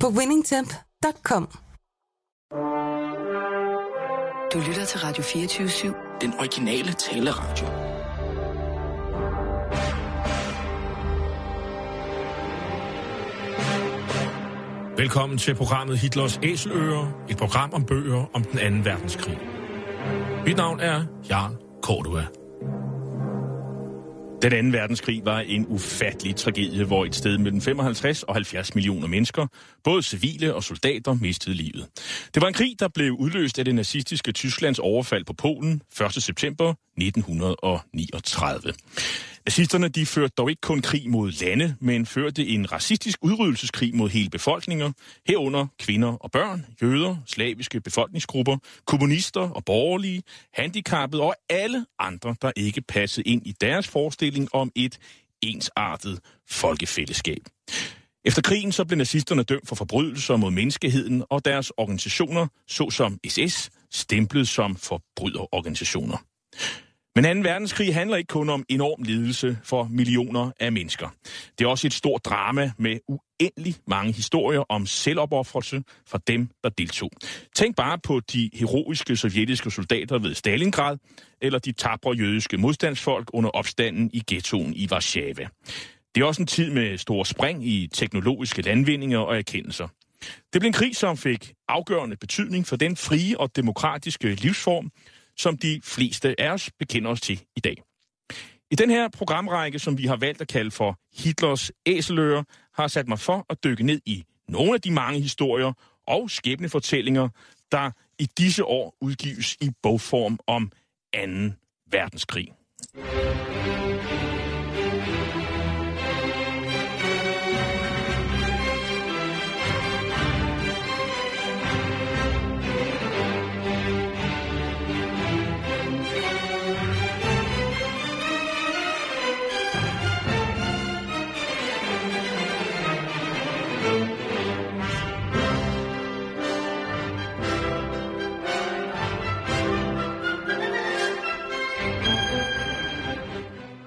på winningtemp.com. Du lytter til Radio 24 /7. Den originale taleradio. Velkommen til programmet Hitlers Æseløer, et program om bøger om den anden verdenskrig. Mit navn er Jan Cordua. Den anden verdenskrig var en ufattelig tragedie, hvor et sted mellem 55 og 70 millioner mennesker, både civile og soldater, mistede livet. Det var en krig, der blev udløst af det nazistiske Tysklands overfald på Polen 1. september 1939. Nazisterne de førte dog ikke kun krig mod lande, men førte en racistisk udryddelseskrig mod hele befolkninger, herunder kvinder og børn, jøder, slaviske befolkningsgrupper, kommunister og borgerlige, handicappede og alle andre, der ikke passede ind i deres forestilling om et ensartet folkefællesskab. Efter krigen så blev nazisterne dømt for forbrydelser mod menneskeheden, og deres organisationer, såsom SS, stemplet som forbryderorganisationer. Men 2. verdenskrig handler ikke kun om enorm lidelse for millioner af mennesker. Det er også et stort drama med uendelig mange historier om selvopoffrelse fra dem, der deltog. Tænk bare på de heroiske sovjetiske soldater ved Stalingrad, eller de tabre jødiske modstandsfolk under opstanden i ghettoen i Warszawa. Det er også en tid med store spring i teknologiske landvindinger og erkendelser. Det blev en krig, som fik afgørende betydning for den frie og demokratiske livsform, som de fleste af os bekender os til i dag. I den her programrække, som vi har valgt at kalde for Hitlers æselører, har sat mig for at dykke ned i nogle af de mange historier og skæbnefortællinger, der i disse år udgives i bogform om 2. verdenskrig.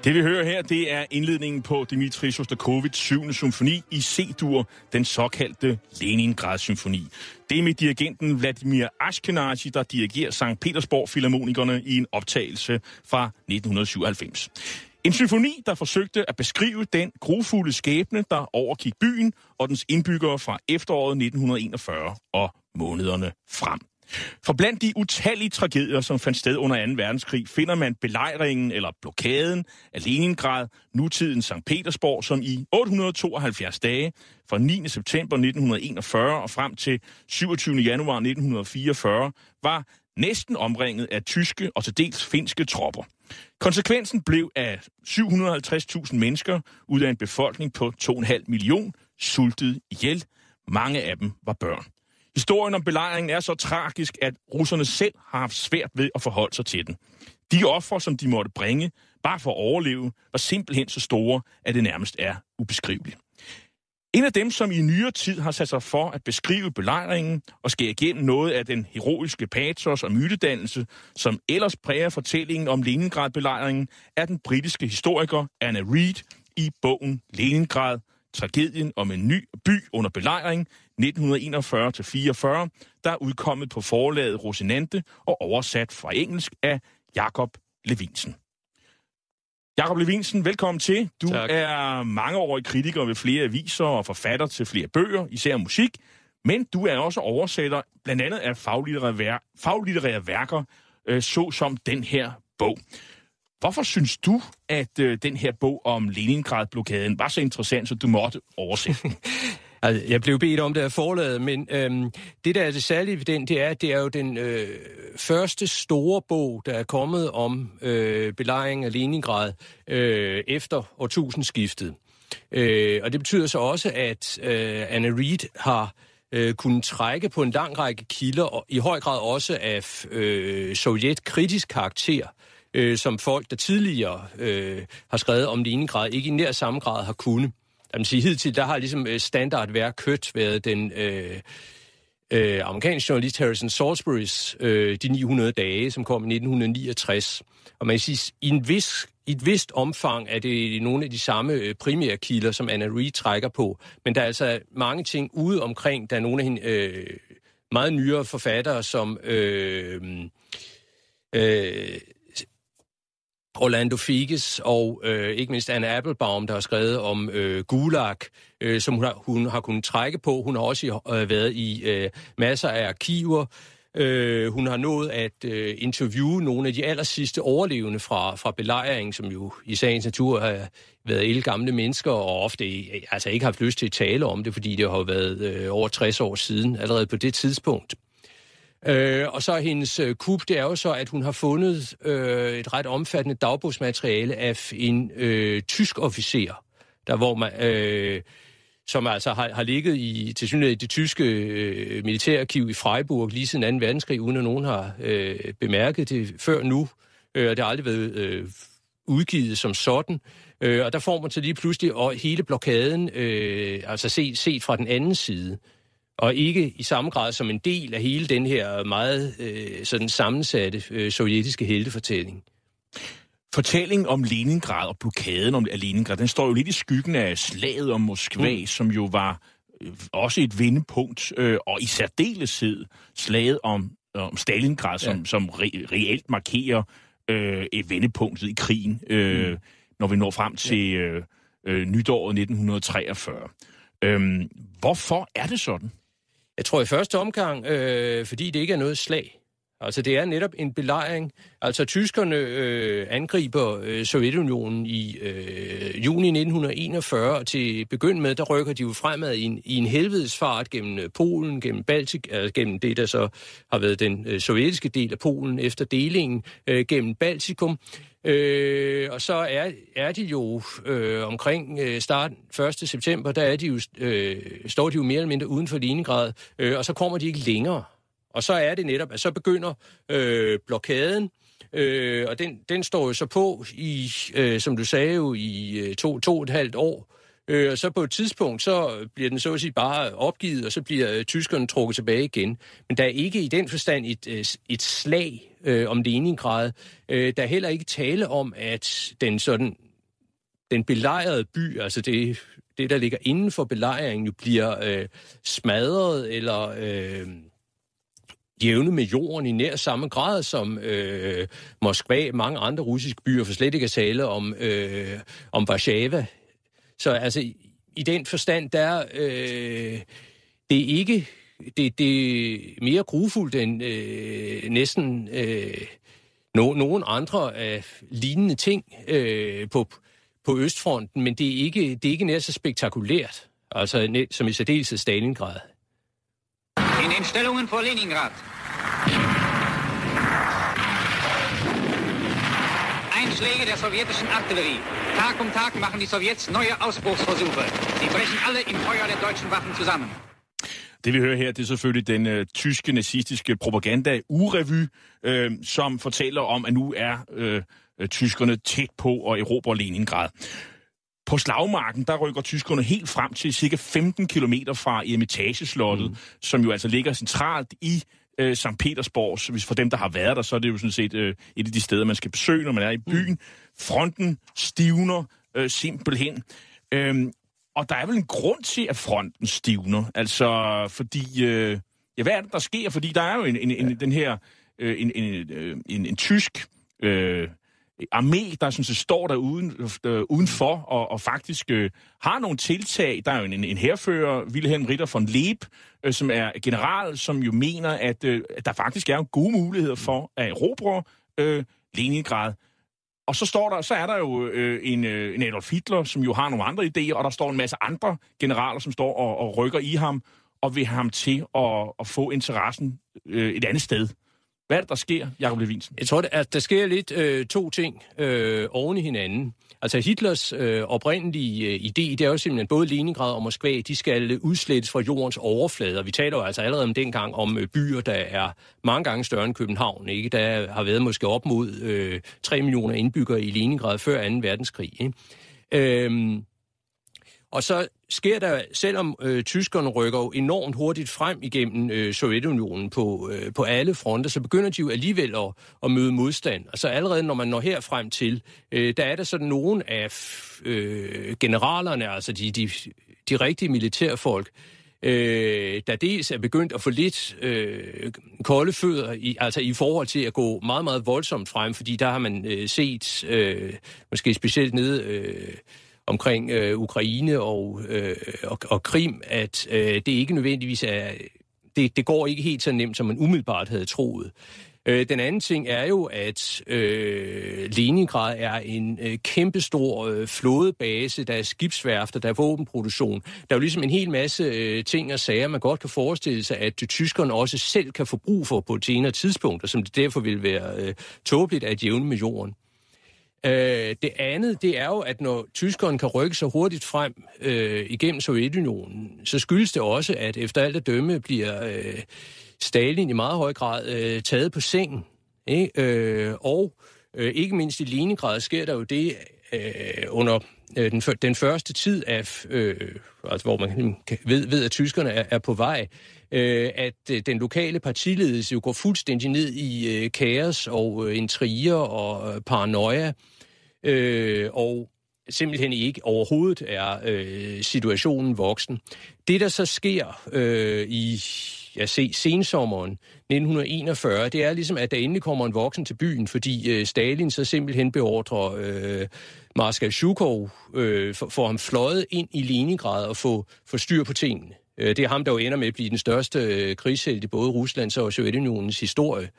Det vi hører her, det er indledningen på Dmitri Shostakovich 7. symfoni i C-dur, den såkaldte Leningrad-symfoni. Det er med dirigenten Vladimir Ashkenazi, der dirigerer St. Petersborg Philharmonikerne i en optagelse fra 1997. En symfoni, der forsøgte at beskrive den grufulde skæbne, der overgik byen og dens indbyggere fra efteråret 1941 og månederne frem. For blandt de utallige tragedier, som fandt sted under 2. verdenskrig, finder man belejringen eller blokaden af Leningrad, nutiden St. Petersborg, som i 872 dage fra 9. september 1941 og frem til 27. januar 1944 var næsten omringet af tyske og til dels finske tropper. Konsekvensen blev, at 750.000 mennesker ud af en befolkning på 2,5 million sultede ihjel. Mange af dem var børn. Historien om belejringen er så tragisk, at russerne selv har haft svært ved at forholde sig til den. De ofre, som de måtte bringe, bare for at overleve, var simpelthen så store, at det nærmest er ubeskriveligt. En af dem, som i nyere tid har sat sig for at beskrive belejringen og skære igennem noget af den heroiske patos og mytedannelse, som ellers præger fortællingen om Leningrad-belejringen, er den britiske historiker Anna Reid i bogen Leningrad, tragedien om en ny by under belejring 1941-44, der er udkommet på forlaget Rosinante og oversat fra engelsk af Jakob Levinsen. Jakob Levinsen, velkommen til. Du tak. er mangeårig kritiker ved flere aviser og forfatter til flere bøger, især musik, men du er også oversætter blandt andet af faglitterære, vær- faglitterære værker, øh, såsom den her bog. Hvorfor synes du, at øh, den her bog om Leningrad-blokaden var så interessant, så du måtte oversætte den? Altså, jeg blev bedt om det af forladet, men øhm, det, der er det særlige ved den, det er, at det er jo den øh, første store bog, der er kommet om øh, belejringen af Leningrad øh, efter årtusindskiftet. Øh, og det betyder så også, at øh, Anna Reid har øh, kunnet trække på en lang række kilder, og i høj grad også af øh, sovjetkritisk karakter, øh, som folk, der tidligere øh, har skrevet om Leningrad, ikke i nær samme grad har kunnet. Jeg vil sige, hidtil, der har ligesom øh, standardværk kødt været den øh, øh, amerikanske journalist Harrison Salisbury's øh, De 900 dage, som kom i 1969. Og man kan sige, i, en vis, i et vist omfang er det nogle af de samme øh, primære kilder, som Anna Reid trækker på. Men der er altså mange ting ude omkring. Der er nogle af hende øh, meget nyere forfattere, som... Øh, øh, Orlando Figes og øh, ikke mindst Anne Applebaum, der har skrevet om øh, Gulag, øh, som hun har, hun har kunnet trække på. Hun har også øh, været i øh, masser af arkiver. Øh, hun har nået at øh, interviewe nogle af de aller sidste overlevende fra, fra belejringen, som jo i sagens natur har været gamle mennesker, og ofte øh, altså ikke haft lyst til at tale om det, fordi det har været øh, over 60 år siden, allerede på det tidspunkt. Øh, og så hendes øh, kub, det er jo så, at hun har fundet øh, et ret omfattende dagbogsmateriale af en øh, tysk officer, der hvor man... Øh, som altså har, har ligget i til synlighed, det tyske øh, militærarkiv i Freiburg lige siden 2. verdenskrig, uden at nogen har øh, bemærket det før nu. Øh, og det har aldrig været øh, udgivet som sådan. Øh, og der får man så lige pludselig og hele blokaden, øh, altså set, set fra den anden side og ikke i samme grad som en del af hele den her meget øh, sådan sammensatte øh, sovjetiske heltefortælling. Fortællingen om Leningrad og blokaden om Leningrad, den står jo lidt i skyggen af slaget om Moskva, mm. som jo var øh, også et vendepunkt, øh, og i særdeleshed slaget om, øh, om Stalingrad, som, ja. som re- reelt markerer øh, et vendepunkt i krigen, øh, mm. når vi når frem til øh, øh, nytåret 1943. Øh, hvorfor er det sådan? Jeg tror i første omgang, øh, fordi det ikke er noget slag. Altså det er netop en belejring. Altså tyskerne øh, angriber øh, Sovjetunionen i øh, juni 1941, og til begynd med, der rykker de jo fremad i en, i en helvedesfart gennem øh, Polen, gennem Baltik, altså gennem det, der så har været den øh, sovjetiske del af Polen efter delingen, øh, gennem Baltikum. Øh, og så er, er de jo øh, omkring øh, start 1. september, der er de jo, øh, står de jo mere eller mindre uden for Leningrad, øh, og så kommer de ikke længere. Og så er det netop, at så begynder øh, blokaden, øh, og den, den står jo så på i, øh, som du sagde jo, i øh, to, to og et halvt år. Øh, og så på et tidspunkt, så bliver den så at sige bare opgivet, og så bliver øh, tyskerne trukket tilbage igen. Men der er ikke i den forstand et, øh, et slag øh, om Leningrad. Øh, der er heller ikke tale om, at den sådan den belejrede by, altså det, det der ligger inden for belejringen, jo bliver øh, smadret eller øh, jævne med jorden i nær samme grad som øh, Moskva, mange andre russiske byer, for slet ikke at tale om, øh, om Warszawa. Så altså, i, i den forstand, der øh, det er ikke det, det er mere grufuldt end øh, næsten øh, no, nogen andre af lignende ting øh, på, på Østfronten, men det er ikke, det er ikke nær så spektakulært, altså som i særdeleshed Stalingrad. In den Stellungen vor Leningrad. Einschläge der sowjetischen Artillerie. Tag um Tag machen die Sowjets neue Ausbruchsversuche. Sie brechen alle im Feuer der deutschen Waffen zusammen. Det vi hører her, det er selvfølgelig den øh, tyske nazistiske propaganda urevy, øh, som fortæller om, at nu er øh, tyskerne tæt på at erobre Leningrad. På slagmarken, der rykker tyskerne helt frem til cirka 15 km fra Eremitageslottet, mm. som jo altså ligger centralt i øh, St. Petersborg. Så hvis for dem, der har været der, så er det jo sådan set øh, et af de steder, man skal besøge, når man er i byen. Mm. Fronten stivner øh, simpelthen. Øhm, og der er vel en grund til, at fronten stivner. Altså, fordi... Øh, ja, hvad er det, der sker? Fordi der er jo en, en, en, den her... Øh, en, en, øh, en, en tysk... Øh, armé, der sådan, så står der uden, øh, udenfor og, og faktisk øh, har nogle tiltag. Der er jo en, en herfører, Wilhelm Ritter von Leeb, øh, som er general, som jo mener, at, øh, at der faktisk er gode muligheder for at erobre øh, Leningrad. Og så står der, så er der jo øh, en, øh, en Adolf Hitler, som jo har nogle andre idéer, og der står en masse andre generaler, som står og, og rykker i ham, og vil have ham til at, at få interessen øh, et andet sted. Hvad er det, der sker, Jacob Levinsen? Jeg tror, at altså, der sker lidt øh, to ting øh, oven i hinanden. Altså Hitlers øh, oprindelige øh, idé, det er jo simpelthen både Leningrad og Moskva, de skal udslettes fra jordens overflade. Og vi taler jo altså allerede om dengang om øh, byer, der er mange gange større end København. Ikke? Der har været måske op mod øh, 3 millioner indbyggere i Leningrad før 2. verdenskrig. Ikke? Øhm, og så sker der, selvom øh, tyskerne rykker jo enormt hurtigt frem igennem øh, Sovjetunionen på, øh, på alle fronter, så begynder de jo alligevel at, at møde modstand. Altså allerede når man når her frem til, øh, der er der sådan nogle af øh, generalerne, altså de, de, de rigtige militærfolk, øh, der dels er begyndt at få lidt øh, kolde fødder, i, altså i forhold til at gå meget, meget voldsomt frem, fordi der har man øh, set, øh, måske specielt nede... Øh, omkring øh, Ukraine og, øh, og, og Krim, at øh, det ikke nødvendigvis er... Det, det går ikke helt så nemt, som man umiddelbart havde troet. Øh, den anden ting er jo, at øh, Leningrad er en øh, kæmpestor øh, flådebase, der er skibsværfter, der er våbenproduktion. Der er jo ligesom en hel masse øh, ting og sager, man godt kan forestille sig, at tyskerne også selv kan få brug for på et senere tidspunkt, og som det derfor vil være øh, tåbeligt at jævne med jorden. Øh, det andet, det er jo, at når tyskerne kan rykke så hurtigt frem øh, igennem Sovjetunionen, så skyldes det også, at efter alt at dømme bliver øh, Stalin i meget høj grad øh, taget på sengen. Ikke? Øh, og øh, ikke mindst i Leningrad sker der jo det øh, under øh, den, den første tid af, øh, altså hvor man ved, ved at tyskerne er, er på vej, øh, Øh, at øh, den lokale partiledelse jo går fuldstændig ned i øh, kaos og øh, intriger og øh, paranoia, øh, og simpelthen ikke overhovedet er øh, situationen voksen. Det, der så sker øh, i ja, se, sensommeren 1941, det er ligesom, at der endelig kommer en voksen til byen, fordi øh, Stalin så simpelthen beordrer øh, Marskal Zhukov øh, for, for ham fløjet ind i Leningrad og få, få styr på tingene. Øh, det er ham, der jo ender med at blive den største øh, krigshelt i både Ruslands og Sovjetunionens historie.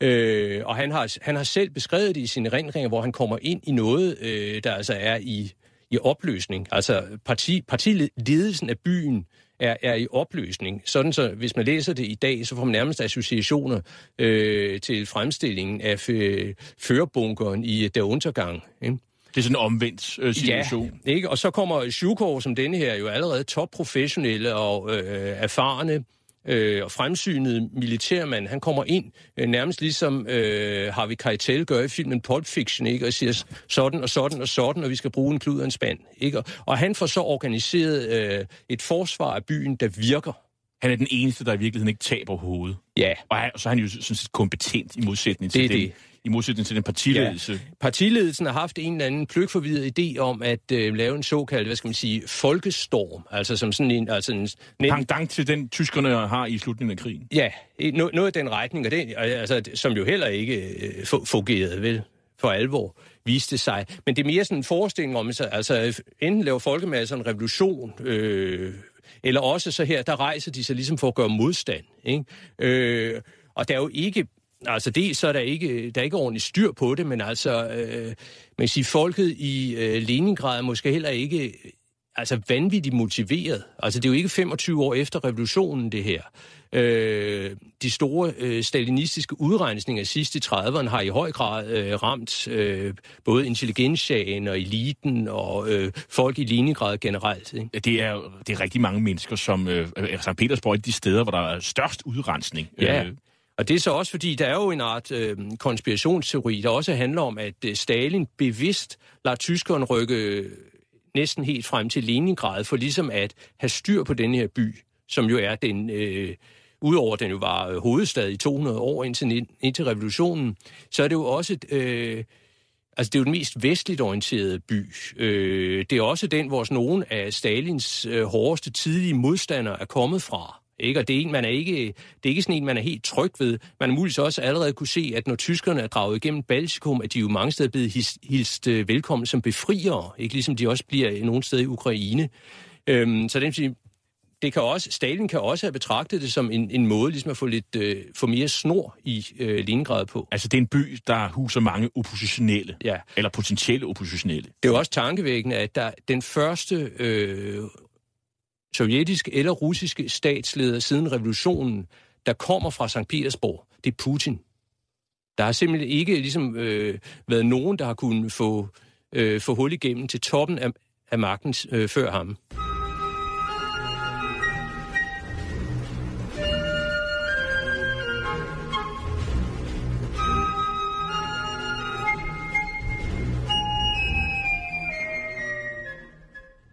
Øh, og han har, han har selv beskrevet det i sine rendringer, hvor han kommer ind i noget, øh, der altså er i, i opløsning. Altså parti, partiledelsen af byen er, er i opløsning. Sådan så, hvis man læser det i dag, så får man nærmest associationer øh, til fremstillingen af øh, førerbunkeren i Der Untergang. Ikke? Det er sådan en omvendt øh, situation. Ja, ikke? Og så kommer Sjukov som denne her jo allerede topprofessionelle og øh, erfarne øh, og fremsynet militærmand. Han kommer ind øh, nærmest ligesom øh, Harvey Keitel gør i filmen Pulp Fiction, ikke? og siger sådan og sådan og sådan, og vi skal bruge en klud og en spand. Ikke? Og han får så organiseret øh, et forsvar af byen, der virker. Han er den eneste, der i virkeligheden ikke taber hovedet. Ja. Og, han, så er han jo sådan set kompetent i modsætning til det, den, det i modsætning til den partiledelse. Ja. Partiledelsen har haft en eller anden pløkforvirret idé om at øh, lave en såkaldt, hvad skal man sige, folkestorm. Altså som sådan en... Altså en Pangdang til den, tyskerne har i slutningen af krigen. Ja, no, noget af den retning, og det, altså, som jo heller ikke øh, fungerede vel for alvor viste sig. Men det er mere sådan en forestilling om, altså enten laver folkemasser en revolution, øh, eller også så her, der rejser de sig ligesom for at gøre modstand. Ikke? Øh, og der er jo ikke Altså det, så er der ikke, der er ikke ordentligt styr på det, men altså, øh, man kan sige, folket i øh, Leningrad er måske heller ikke altså vanvittigt motiveret. Altså det er jo ikke 25 år efter revolutionen, det her. Øh, de store øh, stalinistiske udrensninger sidst i 30'erne har i høj grad øh, ramt øh, både intelligensjagen og eliten og øh, folk i Leningrad generelt. Ikke? Det, er, det er rigtig mange mennesker, som øh, St. Petersborg er de steder, hvor der er størst udrensning. Ja. Øh, og det er så også fordi, der er jo en art øh, konspirationsteori, der også handler om, at øh, Stalin bevidst lader tyskerne rykke næsten helt frem til Leningrad, for ligesom at have styr på den her by, som jo er den... Øh, udover at den jo var øh, hovedstad i 200 år indtil, indtil revolutionen, så er det jo også... Øh, Altså, det er jo den mest vestligt orienterede by. Øh, det er også den, hvor nogle af Stalins øh, hårdeste tidlige modstandere er kommet fra. Ikke? Og det er, en, man er ikke, det er ikke sådan en, man er helt tryg ved. Man har muligvis også allerede kunne se, at når tyskerne er draget igennem Baltikum, at de jo mange steder er blevet his, hilst øh, velkommen som befriere, ikke? ligesom de også bliver nogle steder i Ukraine. Øhm, så det, det kan også, Stalin kan også have betragtet det som en, en måde ligesom at få lidt øh, få mere snor i øh, Leningrad på. Altså det er en by, der huser mange oppositionelle, ja. eller potentielle oppositionelle. Det er jo også tankevækkende, at der, den første øh, sovjetiske eller russiske statsleder siden revolutionen, der kommer fra St. Petersborg, det er Putin. der har simpelthen ikke ligesom øh, været nogen, der har kunnet få, øh, få hul igennem til toppen af, af magten øh, før ham.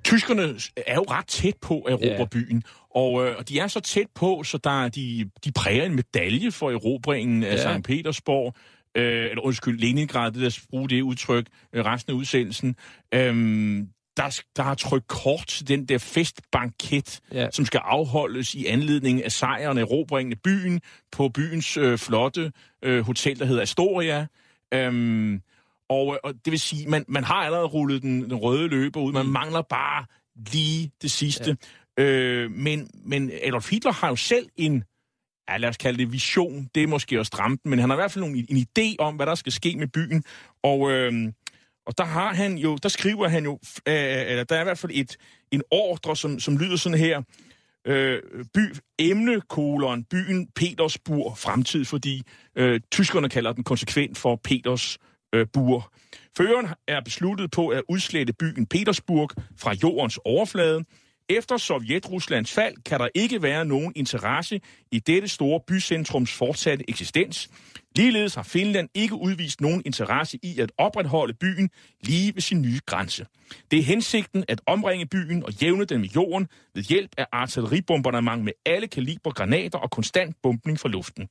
Tyskerne er jo ret tæt på at erobre ja. byen, og, øh, og de er så tæt på, så der de, de præger en medalje for erobringen af ja. St. Petersborg, øh, eller undskyld, Leningrad, det der bruge det udtryk, øh, resten af udsendelsen. Øhm, der, der har trykt kort til den der festbanket, ja. som skal afholdes i anledning af sejren erobringen af byen på byens øh, flotte øh, hotel, der hedder Astoria. Øhm, og, og det vil sige, man, man har allerede rullet den, den røde løber ud, man mm. mangler bare lige det sidste. Ja. Øh, men, men Adolf Hitler har jo selv en, ja, lad os kalde det vision, det er måske også stramt, men han har i hvert fald en, en idé om, hvad der skal ske med byen. Og, øh, og der har han jo, der skriver han jo, øh, eller der er i hvert fald et, en ordre, som, som lyder sådan her, øh, by, emnekolon, byen Petersburg fremtid, fordi øh, tyskerne kalder den konsekvent for Peters øh, bur. Føreren er besluttet på at udslette byen Petersburg fra jordens overflade. Efter Sovjetruslands fald kan der ikke være nogen interesse i dette store bycentrums fortsatte eksistens. Ligeledes har Finland ikke udvist nogen interesse i at opretholde byen lige ved sin nye grænse. Det er hensigten at omringe byen og jævne den med jorden ved hjælp af artilleribombardement med alle kaliber granater og konstant bumpning fra luften.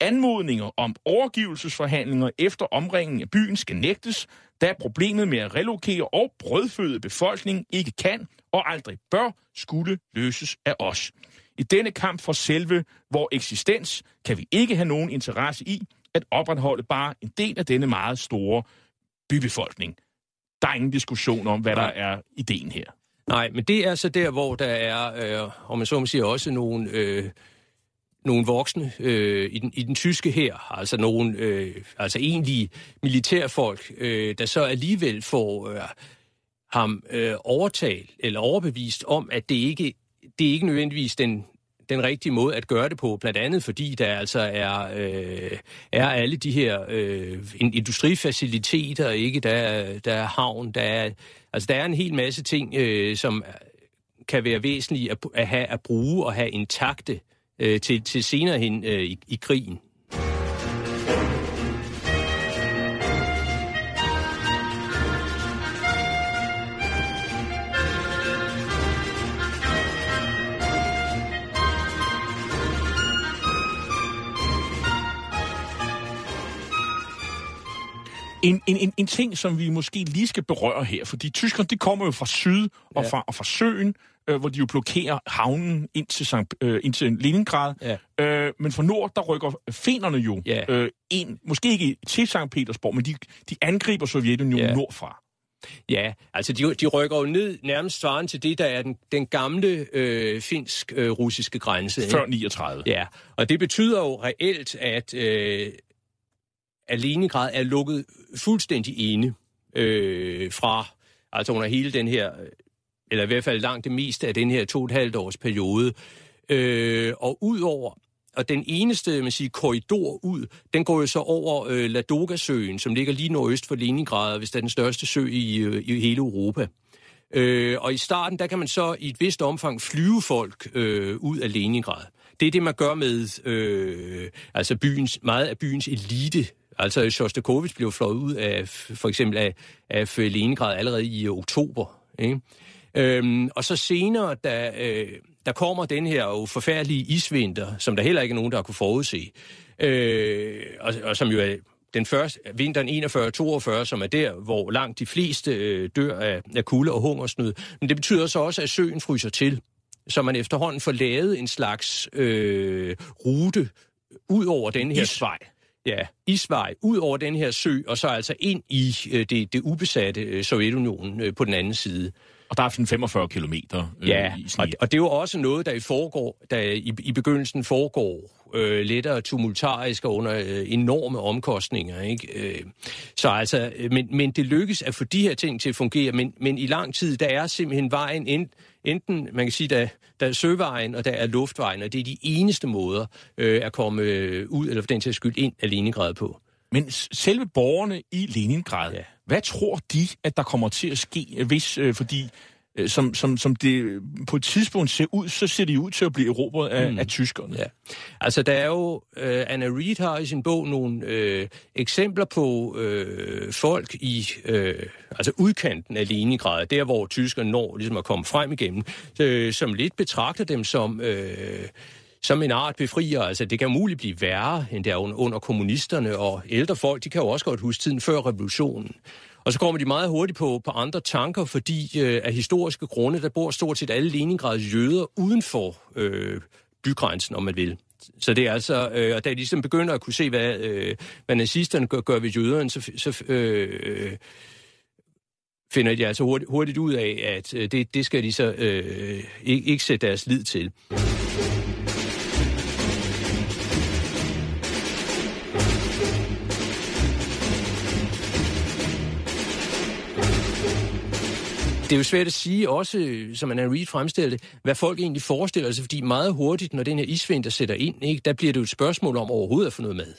Anmodninger om overgivelsesforhandlinger efter omringen af byen skal nægtes, da problemet med at relokere og brødføde befolkningen ikke kan og aldrig bør skulle løses af os. I denne kamp for selve vor eksistens kan vi ikke have nogen interesse i at opretholde bare en del af denne meget store bybefolkning. Der er ingen diskussion om, hvad der er ideen her. Nej, men det er så der, hvor der er, øh, om man så må sige, også nogle... Øh nogle voksne øh, i, den, i den tyske her, altså nogle øh, altså egentlige militærfolk, øh, der så alligevel får øh, ham øh, overtalt eller overbevist om, at det ikke det er ikke nødvendigvis den den rigtige måde at gøre det på, blandt andet fordi der altså er, øh, er alle de her øh, industrifaciliteter, ikke? Der, er, der er havn, der er, altså der er en hel masse ting, øh, som kan være væsentlige at, at have at bruge og have intakte øh, til, til senere hen øh, i, i krigen. En, en, en, en ting, som vi måske lige skal berøre her, fordi tyskerne, de kommer jo fra syd og, ja. fra, og fra søen, øh, hvor de jo blokerer havnen ind til, Sankt, øh, ind til Leningrad. Ja. Øh, men fra nord, der rykker finerne jo ja. øh, ind, måske ikke til St. Petersborg, men de, de angriber Sovjetunionen ja. nordfra. Ja, altså de, de rykker jo ned nærmest svaren til det, der er den, den gamle øh, finsk-russiske øh, grænse. Før 39. Ja, og det betyder jo reelt, at, øh, at Leningrad er lukket fuldstændig inde øh, fra, altså under hele den her eller i hvert fald langt det meste af den her to og et halvt års periode. Øh, og udover og den eneste man siger, korridor ud, den går jo så over øh, Ladoga-søen, som ligger lige nordøst for Leningrad, hvis det er den største sø i, øh, i hele Europa. Øh, og i starten, der kan man så i et vist omfang flyve folk øh, ud af Leningrad. Det er det, man gør med øh, altså byens, meget af byens elite. Altså Shostakovich blev fløjet ud af for eksempel af, af Leningrad allerede i oktober. Ikke? Øhm, og så senere, da, øh, der kommer den her jo forfærdelige isvinter, som der heller ikke er nogen, der har kunne forudse, øh, og, og som jo er den første, vinteren 41-42, som er der, hvor langt de fleste øh, dør af, af kulde og hungersnød. Men det betyder så også, at søen fryser til, så man efterhånden får lavet en slags øh, rute ud over den her... Isvej. Ja, isvej ud over den her sø, og så altså ind i øh, det, det ubesatte øh, Sovjetunionen øh, på den anden side. Og der er sådan 45 kilometer øh, Ja, i og, og det er jo også noget, der i, foregår, der i, i begyndelsen foregår øh, lettere tumultarisk og under øh, enorme omkostninger. Ikke? Øh, så altså, men, men det lykkes at få de her ting til at fungere, men, men i lang tid, der er simpelthen vejen ind, enten, man kan sige, der, der er søvejen, og der er luftvejen, og det er de eneste måder øh, at komme øh, ud, eller for den til skyld ind af Leningrad på. Men selve borgerne i Leningrad, ja. Hvad tror de, at der kommer til at ske, hvis, øh, fordi øh, som, som, som det på et tidspunkt ser ud, så ser de ud til at blive erobret af, mm. af tyskerne. Ja. Altså, der er jo... Øh, Anna Reid har i sin bog nogle øh, eksempler på øh, folk i øh, altså udkanten af Leningrad, der hvor tyskerne når ligesom at komme frem igennem, øh, som lidt betragter dem som... Øh, som en art befrier. Altså, det kan muligt blive værre, end er under, under kommunisterne, og ældre folk, de kan jo også godt huske tiden før revolutionen. Og så kommer de meget hurtigt på, på andre tanker, fordi øh, af historiske grunde, der bor stort set alle Leningrads jøder uden for øh, bygrænsen, om man vil. Så det er altså, øh, og da de ligesom begynder at kunne se, hvad, øh, hvad nazisterne gør, gør ved jøderne, så, så øh, finder de altså hurtigt, hurtigt ud af, at øh, det, det skal de så øh, ikke, ikke sætte deres lid til. Er jo svært at sige, også som Anna Reid fremstiller det, hvad folk egentlig forestiller sig, fordi meget hurtigt, når den her isvinter sætter ind, ikke, der bliver det jo et spørgsmål om overhovedet at få noget mad.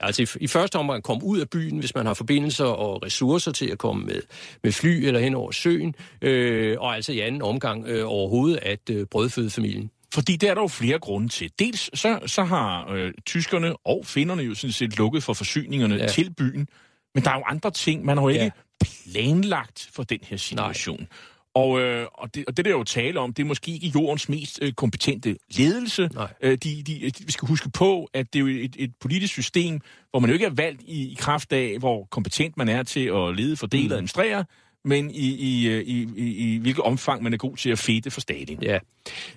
Altså i, i første omgang komme ud af byen, hvis man har forbindelser og ressourcer til at komme med, med fly eller hen over søen, øh, og altså i anden omgang øh, overhovedet at øh, brødføde familien. Fordi der er der jo flere grunde til. Dels så, så har øh, tyskerne og finnerne jo sådan set lukket for forsyningerne. Ja. til byen. Men der er jo andre ting. Man har jo ikke ja. Planlagt for den her situation. Nej. Og, øh, og, det, og det der jo tale om, det er måske ikke jordens mest øh, kompetente ledelse. Øh, de, de, de, vi skal huske på, at det er jo et, et politisk system, hvor man jo ikke er valgt i, i kraft af, hvor kompetent man er til at lede, fordele og Mm. administrere, men i, i, øh, i, i, i hvilket omfang man er god til at fedte for Stalin. Ja.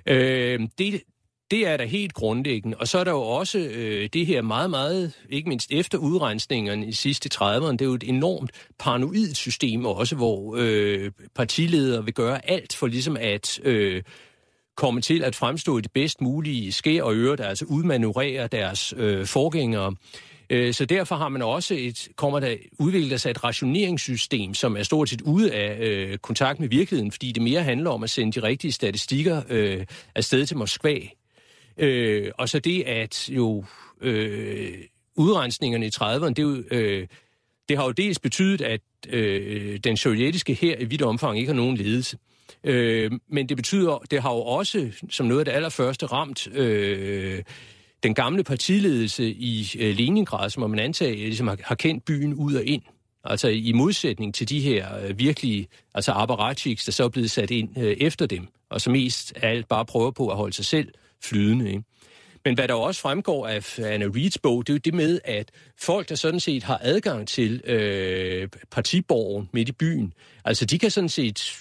Øh, det, det er da helt grundlæggende. Og så er der jo også øh, det her meget, meget, ikke mindst efter udrensningerne i sidste 30'erne, det er jo et enormt paranoid system også, hvor øh, partiledere vil gøre alt for ligesom at øh, komme til at fremstå det bedst mulige sker og øre, der altså udmanøvrere deres øh, forgængere. Øh, Så derfor har man også et, kommer der udviklet sig et rationeringssystem, som er stort set ude af øh, kontakt med virkeligheden, fordi det mere handler om at sende de rigtige statistikker øh, afsted til Moskva. Øh, og så det, at jo øh, udrensningerne i 30'erne, det, er jo, øh, det har jo dels betydet, at øh, den sovjetiske her i vidt omfang ikke har nogen ledelse. Øh, men det betyder, det har jo også, som noget af det allerførste, ramt øh, den gamle partiledelse i øh, Leningrad, som man antager ligesom har, har kendt byen ud og ind. Altså i modsætning til de her øh, virkelige altså apparatchiks, der så er blevet sat ind øh, efter dem, og som mest af alt bare prøver på at holde sig selv flydende. Ikke? Men hvad der også fremgår af Anna Reeds bog, det er jo det med, at folk, der sådan set har adgang til øh, partiborgen midt i byen, altså de kan sådan set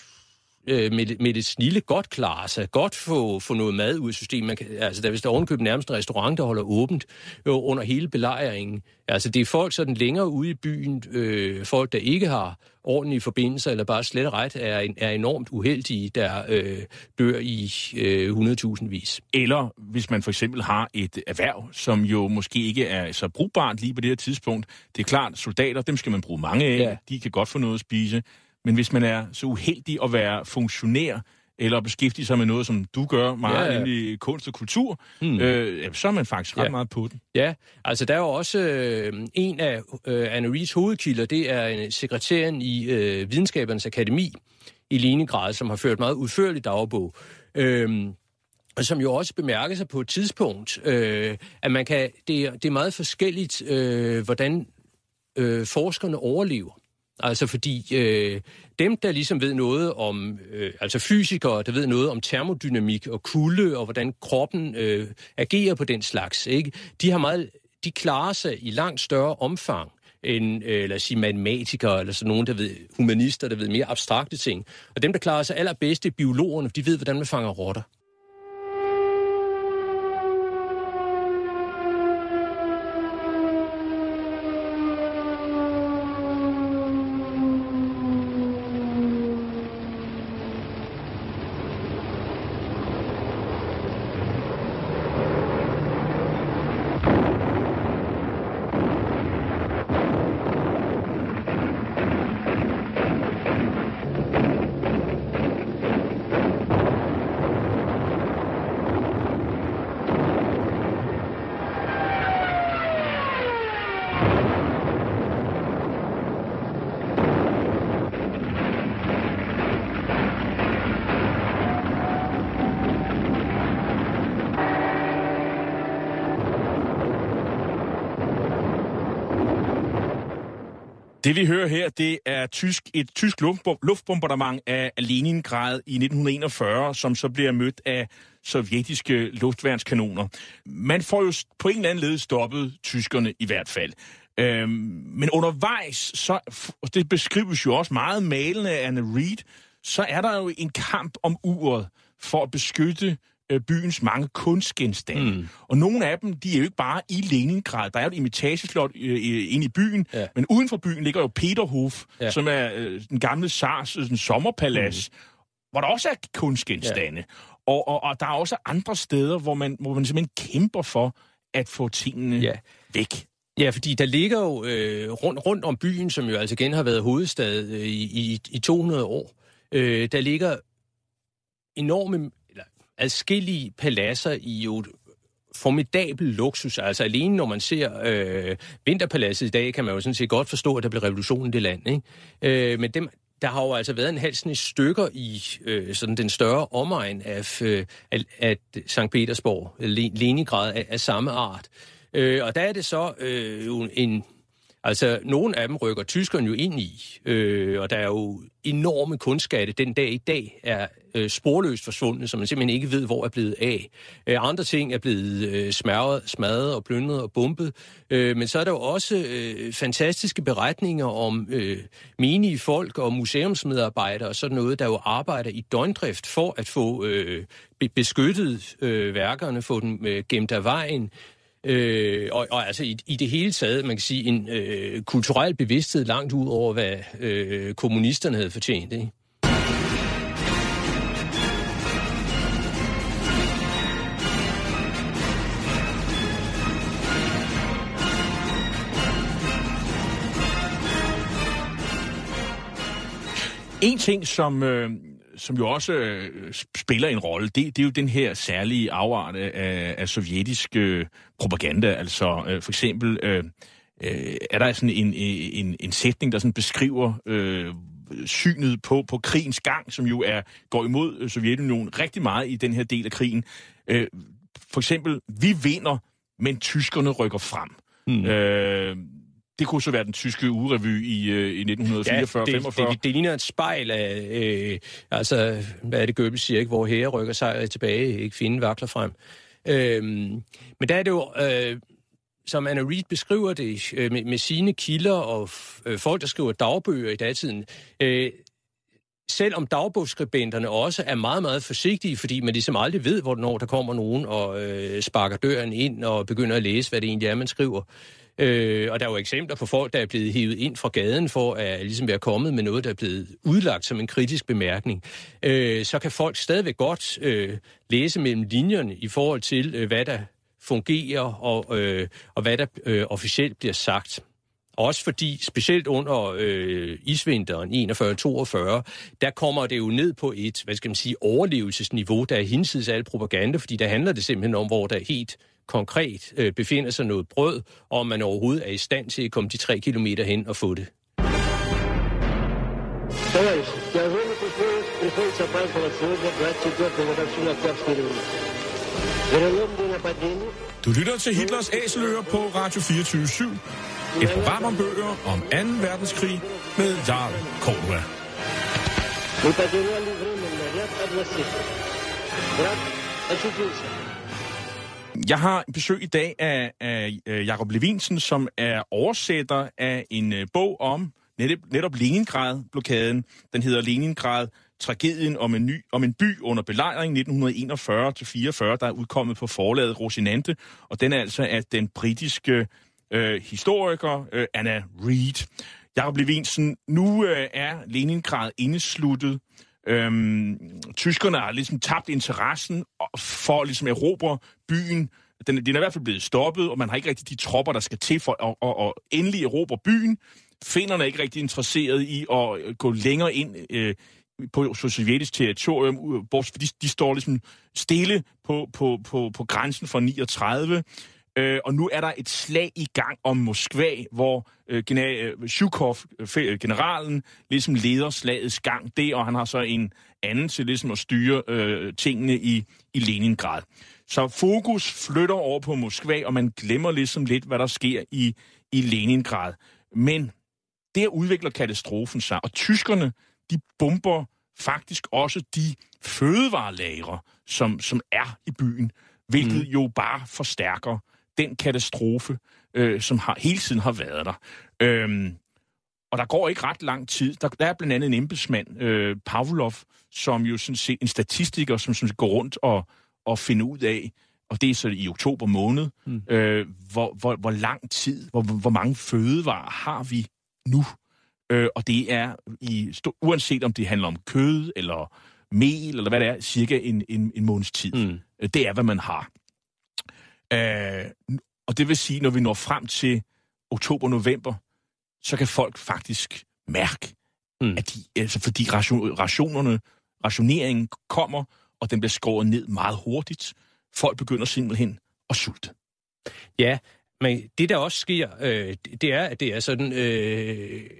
øh, med, med det snille godt klare sig, godt få, få noget mad ud af systemet. Man kan, altså, der er vist ovenkøbet nærmest en restaurant, der holder åbent øh, under hele belejringen. Altså, det er folk sådan længere ude i byen, øh, folk, der ikke har ordentlige forbindelser, eller bare slet og ret er, er enormt uheldige, der øh, dør i øh, 100.000 vis. Eller hvis man for eksempel har et erhverv, som jo måske ikke er så brugbart lige på det her tidspunkt. Det er klart, soldater, dem skal man bruge mange af. Ja. De kan godt få noget at spise. Men hvis man er så uheldig at være funktionær, eller beskæftige sig med noget, som du gør meget, ja, Ja, nemlig kunst og kultur, Hmm. mm. øh, så er man faktisk ret ja. Meget på den. Ja, altså der er jo også øh, en af øh, Anna Reeds hovedkilder, det er en sekretæren i øh, Videnskabernes Akademi i Leningrad, som har ført meget udførligt dagbog. Øhm, og som jo også bemærker sig på et tidspunkt, øh, at man kan, det, er, det er meget forskelligt, øh, hvordan øh, forskerne overlever. Altså fordi øh, dem, der ligesom ved noget om, øh, altså fysikere, der ved noget om termodynamik og kulde, og hvordan kroppen øh, agerer på den slags, ikke? de har meget, de klarer sig i langt større omfang end, øh, lad os sige, matematikere, eller sådan nogen, der ved, humanister, der ved mere abstrakte ting. Og dem, der klarer sig allerbedst, er biologerne, for de ved, hvordan man fanger rotter. Det vi hører her, det er tysk, et tysk luftbombardement af Leningrad i 1941, som så bliver mødt af sovjetiske luftværnskanoner. Man får jo på en eller anden led stoppet tyskerne i hvert fald. Øhm, men undervejs, så, og det beskrives jo også meget malende af Anne Reid, så er der jo en kamp om uret for at beskytte øh, byens mange kunstgenstande. Mm. Og nogle af dem, de er jo ikke bare i Leningrad. Der er jo et imitageslot øh, inde i byen, ja. men uden for byen ligger jo Peterhof, ja. som er øh, den gamle Sars øh, sommerpalads, mm. hvor der også er kunstgenstande. Ja. Og, og, og der er også andre steder, hvor man, hvor man simpelthen kæmper for at få tingene ja. væk. Ja, fordi der ligger jo øh, rundt, rundt om byen, som jo altså igen har været hovedstad øh, i, i, i 200 år, øh, der ligger enorme, adskillige paladser i jo formidabel luksus. Altså alene når man ser øh, Vinterpaladset i dag, kan man jo sådan set godt forstå, at der blev revolution i det land. Ikke? Øh, men dem, der har jo altså været en halv sådan stykker i øh, sådan den større omegn af, øh, af, af St. Petersborg, Leningrad af, af samme art. Øh, og der er det så øh, en Altså, nogle af dem rykker tyskerne jo ind i, øh, og der er jo enorme kunstskatte den dag i dag er øh, sporløst forsvundne, som man simpelthen ikke ved, hvor er blevet af. Øh, andre ting er blevet øh, smadret, smadret og plyndret og bumpet, øh, men så er der jo også øh, fantastiske beretninger om øh, menige folk og museumsmedarbejdere og sådan noget, der jo arbejder i døgndrift for at få øh, beskyttet øh, værkerne, få dem øh, gemt af vejen, Øh, og, og altså i, i det hele taget, man kan sige, en øh, kulturel bevidsthed langt ud over, hvad øh, kommunisterne havde fortjent. Ikke? En ting, som, øh, som jo også øh, spiller en rolle, det, det er jo den her særlige afart af, af sovjetisk øh, propaganda. Altså øh, for eksempel øh, øh, er der sådan en, en, en sætning, der sådan beskriver øh, synet på, på krigens gang, som jo er går imod Sovjetunionen rigtig meget i den her del af krigen. Øh, for eksempel, vi vinder, men tyskerne rykker frem. Mm. Øh, det kunne så være den tyske ugerevy i, øh, i 1944 ja, det, 45. Det, det ligner et spejl af, øh, altså, hvad er det Goebbels siger, ikke? hvor herre rykker sig tilbage, ikke finde vakler frem. Øh, men der er det jo, øh, som Anna Reid beskriver det øh, med, med sine kilder og øh, folk, der skriver dagbøger i datiden, øh, selvom dagbogsskribenterne også er meget, meget forsigtige, fordi man ligesom aldrig ved, hvornår der kommer nogen og øh, sparker døren ind og begynder at læse, hvad det egentlig er, man skriver, Øh, Øh, og der er jo eksempler på folk, der er blevet hivet ind fra gaden for at ligesom være kommet med noget, der er blevet udlagt som en kritisk bemærkning. Øh, så kan folk stadigvæk godt øh, læse mellem linjerne i forhold til, øh, hvad der fungerer og, øh, og hvad der øh, officielt bliver sagt. Også fordi, specielt under øh, isvinteren 41-42, der kommer det jo ned på et, hvad skal man sige, overlevelsesniveau, der er hinsides al propaganda, fordi der handler det simpelthen om, hvor der er helt konkret øh, befinder sig noget brød, og om man overhovedet er i stand til at komme de tre kilometer hen og få det. Du lytter til Hitlers Æseløer på Radio 24 /7. Et program om bøger om 2. verdenskrig med Jarl Cordua. Мы потеряли время на ряд областей. Брат очутился jeg har besøg i dag af, af, øh, Jakob Levinsen, som er oversætter af en øh, bog om netop, netop Leningrad-blokaden. Den hedder Leningrad, tragedien om en, ny, om en by under belejring 1941-44, der er udkommet på forlaget Rosinante, og den er altså af den britiske øh, historiker øh, Anna Reid. Jakob Levinsen, nu øh, er Leningrad indesluttet Øhm, tyskerne har ligesom tabt interessen for ligesom at erobre byen. Den, den er i hvert fald blevet stoppet, og man har ikke rigtig de tropper, der skal til for at, at, at endelig erobre byen. Finnerne er ikke rigtig interesseret i at øh, gå længere ind øh, på sovjetisk territorium, bortset de, de står ligesom stille på, på, på, på grænsen for 39. Øh, og nu er der et slag i gang om Moskva, hvor øh, general, Zhukov, øh, generalen, ligesom leder slagets gang det, og han har så en anden til ligesom at styre øh, tingene i, i Leningrad. Så fokus flytter over på Moskva, og man glemmer ligesom lidt, hvad der sker i, i Leningrad. Men der udvikler katastrofen sig. Og tyskerne, de bomber faktisk også de fødevarelagre, som, som er i byen, hvilket mm. jo bare forstærker den katastrofe, øh, som har, hele tiden har været der. Øhm, og der går ikke ret lang tid. Der, der er blandt andet en embedsmand, øh, Pavlov, som jo sådan set, en statistiker, som sådan set går rundt og, og finder ud af, og det er så i oktober måned, mm. øh, hvor, hvor, hvor lang tid, hvor, hvor mange fødevarer har vi nu? Øh, og det er, i, uanset om det handler om kød eller mel, eller hvad det er, cirka en, en, en måneds tid. Mm. Øh, det er, hvad man har. Øh, og det vil sige, når vi når frem til oktober-november, så kan folk faktisk mærke, mm. at de, altså fordi ration, rationerne, rationeringen kommer, og den bliver skåret ned meget hurtigt. Folk begynder simpelthen at sulte. Ja, men det der også sker, øh, det er, at det er sådan... Øh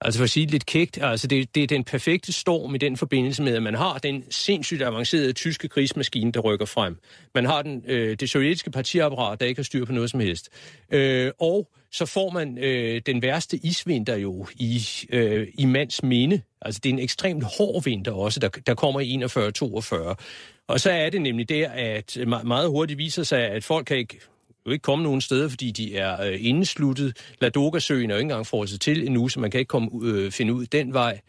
Altså for at sige lidt kægt, altså det, det er den perfekte storm i den forbindelse med, at man har den sindssygt avancerede tyske krigsmaskine, der rykker frem. Man har den, øh, det sovjetiske partiapparat, der ikke har styr på noget som helst. Øh, og så får man øh, den værste isvinter jo i, øh, i mands minde. Altså det er en ekstremt hård vinter også, der, der kommer i 41-42. Og så er det nemlig der, at meget hurtigt viser sig, at folk kan ikke jo ikke komme nogen steder, fordi de er øh, indesluttet. Ladoga-søen er jo ikke engang forholdt til endnu, så man kan ikke komme, øh, finde ud den vej.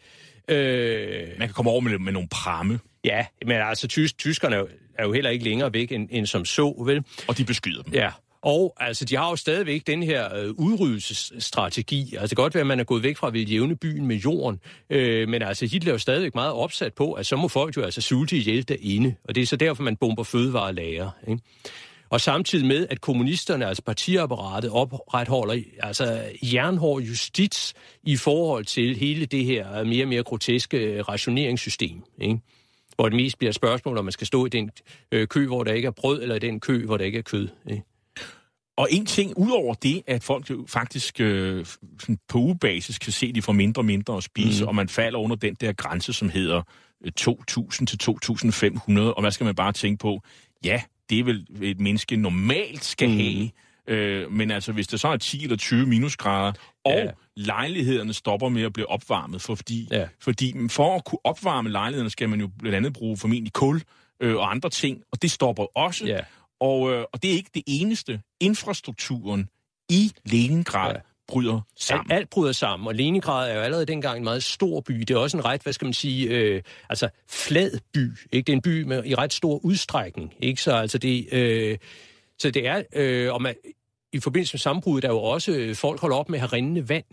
Øh, man kan komme over med, med nogle pramme. Ja, men altså tys, tyskerne er jo, er jo heller ikke længere væk end, end som så, vel? Og de beskyder dem. Ja, og altså, de har jo stadigvæk den her øh, udryddelsesstrategi. Altså, det kan godt være, at man er gået væk fra at ville jævne byen med jorden, øh, men altså, Hitler er jo stadigvæk meget opsat på, at så må folk jo altså sulte ihjel derinde, og det er så derfor, man bomber fødevarelager. Ikke? Og samtidig med, at kommunisterne, altså partiapparatet, opretholder altså jernhård justits i forhold til hele det her mere og mere groteske rationeringssystem. Ikke? Hvor det mest bliver spørgsmål, om man skal stå i den øh, kø, hvor der ikke er brød, eller i den kø, hvor der ikke er kød. Ikke? Og en ting, udover det, at folk faktisk øh, på ugebasis kan se, at de får mindre og mindre at spise, mm. og man falder under den der grænse, som hedder 2.000 til 2.500, og hvad skal man bare tænke på? Ja, det vel et menneske normalt skal mm. have. Øh, men altså, hvis det så er 10 eller 20 minusgrader, og ja. lejlighederne stopper med at blive opvarmet, for fordi, ja. fordi for at kunne opvarme lejlighederne, skal man jo blandt andet bruge formentlig kul øh, og andre ting, og det stopper også. Ja. Og, øh, og det er ikke det eneste. Infrastrukturen i Leningrad ja bryder sammen. Alt, alt bryder sammen, og Leningrad er jo allerede dengang en meget stor by. Det er også en ret, hvad skal man sige, øh, altså flad by. Ikke? Det er en by med, i ret stor udstrækning. Ikke? Så, altså det, øh, så det er, øh, og man, i forbindelse med sammenbruddet, der er jo også, øh, folk holder op med at have rindende vand.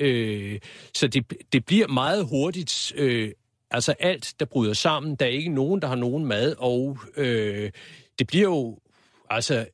Øh, så det, det bliver meget hurtigt, øh, altså alt, der bryder sammen. Der er ikke nogen, der har nogen mad, og øh, det bliver jo, altså,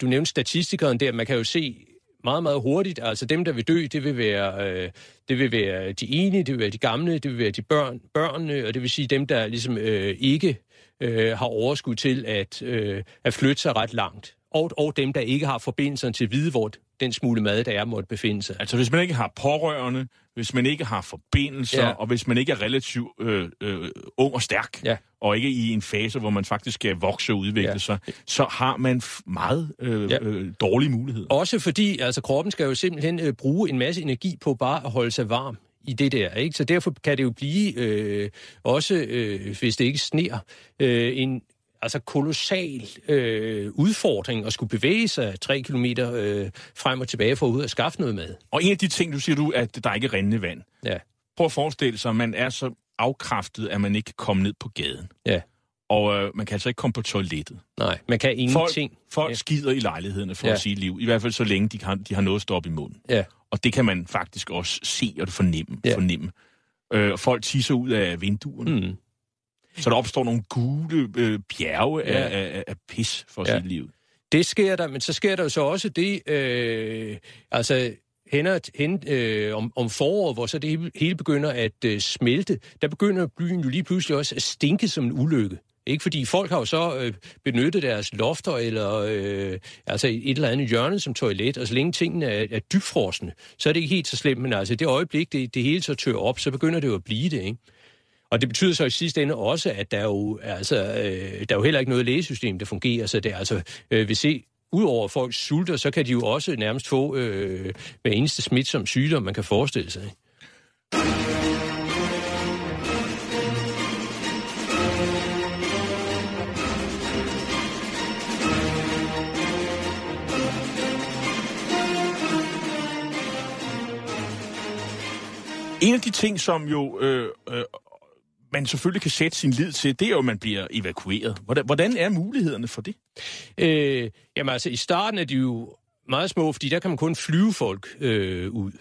du nævnte statistikeren der, man kan jo se, meget, meget hurtigt. Altså dem, der vil dø, det vil være, øh, det vil være de enige, det vil være de gamle, det vil være de børn, børnene, og det vil sige dem, der ligesom øh, ikke øh, har overskud til at, øh, at flytte sig ret langt. Og, og dem, der ikke har forbindelsen til at vide, hvor den smule mad, der er, måtte befinde sig. Altså hvis man ikke har pårørende, hvis man ikke har forbindelser, ja. og hvis man ikke er relativt øh, øh, ung og stærk, ja. og ikke i en fase, hvor man faktisk skal vokse og udvikle ja. sig, så har man meget øh, ja. øh, dårlige muligheder. Også fordi altså, kroppen skal jo simpelthen øh, bruge en masse energi på bare at holde sig varm i det der. Ikke? Så derfor kan det jo blive, øh, også øh, hvis det ikke sner, øh, en altså kolossal øh, udfordring at skulle bevæge sig tre kilometer øh, frem og tilbage for at ud og skaffe noget mad. Og en af de ting, du siger du, at der ikke er rindende vand. Ja. Prøv at forestille sig, at man er så afkræftet, at man ikke kan komme ned på gaden. Ja. Og øh, man kan altså ikke komme på toilettet. Nej, man kan ingenting. Folk, folk ja. skider i lejlighederne for ja. at sige liv. I hvert fald så længe de har, de har noget at stoppe i munden. Ja. Og det kan man faktisk også se og fornemme. Ja. fornemme. Øh, folk tisser ud af vinduerne. Mm. Så der opstår nogle gule øh, bjerge ja. af, af, af pis for ja. sit liv. Det sker der, men så sker der jo så også det, øh, altså hen, hen øh, om, om foråret, hvor så det hele begynder at øh, smelte, der begynder byen jo lige pludselig også at stinke som en ulykke. Ikke fordi folk har jo så øh, benyttet deres lofter eller øh, altså et eller andet hjørne som toilet, og så længe tingene er, er dybfrosne, så er det ikke helt så slemt, men altså det øjeblik, det, det hele så tør op, så begynder det jo at blive det, ikke? Og det betyder så i sidste ende også, at der er jo, altså, øh, der er jo heller ikke noget lægesystem, der fungerer, så det er altså, øh, hvis se, udover at folk sulter, så kan de jo også nærmest få øh, hver eneste smitsom sygdom, man kan forestille sig. En af de ting, som jo øh, øh, man selvfølgelig kan sætte sin lid til, det er jo, at man bliver evakueret. Hvordan, hvordan er mulighederne for det? Øh, jamen altså, i starten er de jo meget små, fordi der kan man kun flyve folk øh, ud.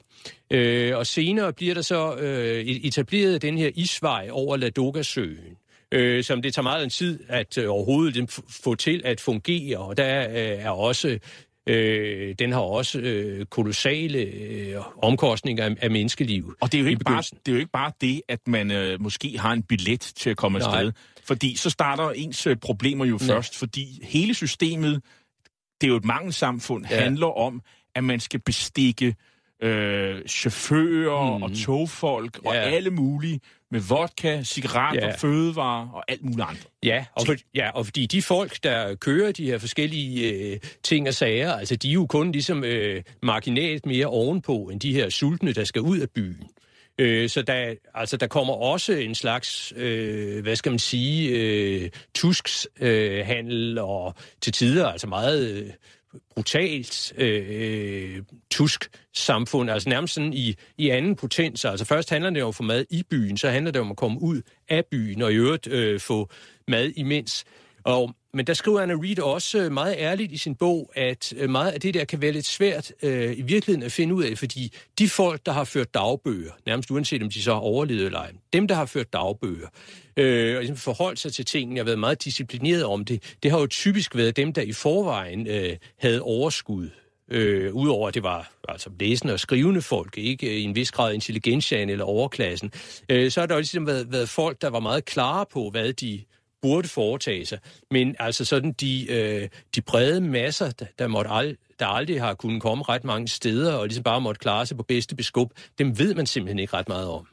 Øh, og senere bliver der så øh, etableret den her isvej over Ladoga-søen, øh, som det tager meget en tid at øh, overhovedet få til at fungere, og der øh, er også Øh, den har også øh, kolossale øh, omkostninger af, af menneskeliv. Og det er, jo ikke bare, det er jo ikke bare det, at man øh, måske har en billet til at komme afsted. Fordi så starter ens øh, problemer jo Nej. først, fordi hele systemet, det er jo et mangelsamfund, ja. handler om, at man skal bestikke øh, chauffører mm. og togfolk ja. og alle mulige med vodka, cigaretter, ja. fødevarer og alt muligt andet. Ja og, for, ja, og fordi de folk, der kører de her forskellige øh, ting og sager, altså de er jo kun ligesom øh, marginalt mere ovenpå end de her sultne, der skal ud af byen. Øh, så der, altså, der kommer også en slags, øh, hvad skal man sige, øh, tuskshandel øh, og til tider altså meget øh, brutalt øh, tusk samfund, altså nærmest sådan i, i anden potens. Altså først handler det om at få mad i byen, så handler det om at komme ud af byen og i øvrigt øh, få mad imens. Og, men der skriver Anna Reid også øh, meget ærligt i sin bog, at øh, meget af det der kan være lidt svært øh, i virkeligheden at finde ud af, fordi de folk, der har ført dagbøger, nærmest uanset om de så har overlevet eller ej, dem, der har ført dagbøger, øh, og ligesom forholdt sig til tingene, og været meget disciplineret om det, det har jo typisk været dem, der i forvejen øh, havde overskud. Øh, Udover at det var altså læsende og skrivende folk, ikke i en vis grad intelligensjagen eller overklassen, øh, så har der jo ligesom været, været folk, der var meget klare på, hvad de burde foretage sig. Men altså sådan de, øh, de brede masser, der, der, måtte al, der aldrig har kunnet komme ret mange steder, og ligesom bare måtte klare sig på bedste beskub, dem ved man simpelthen ikke ret meget om.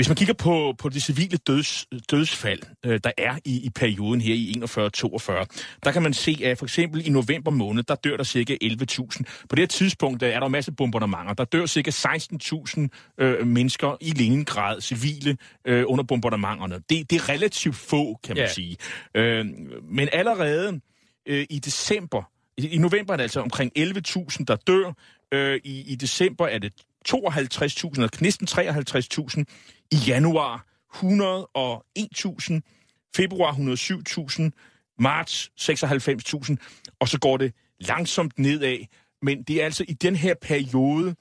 Hvis man kigger på, på de civile døds, dødsfald, øh, der er i, i perioden her i 41-42, der kan man se, at for eksempel i november måned, der dør der cirka 11.000. På det her tidspunkt er der en masse bombardementer. Der dør cirka 16.000 øh, mennesker i Leningrad, civile, øh, under bombardementerne. Det, det er relativt få, kan man yeah. sige. Øh, men allerede øh, i december, i, i november er det altså omkring 11.000, der dør. Øh, i, I december er det 52.000, eller næsten 53.000 i januar 101.000, februar 107.000, marts 96.000, og så går det langsomt nedad. Men det er altså i den her periode,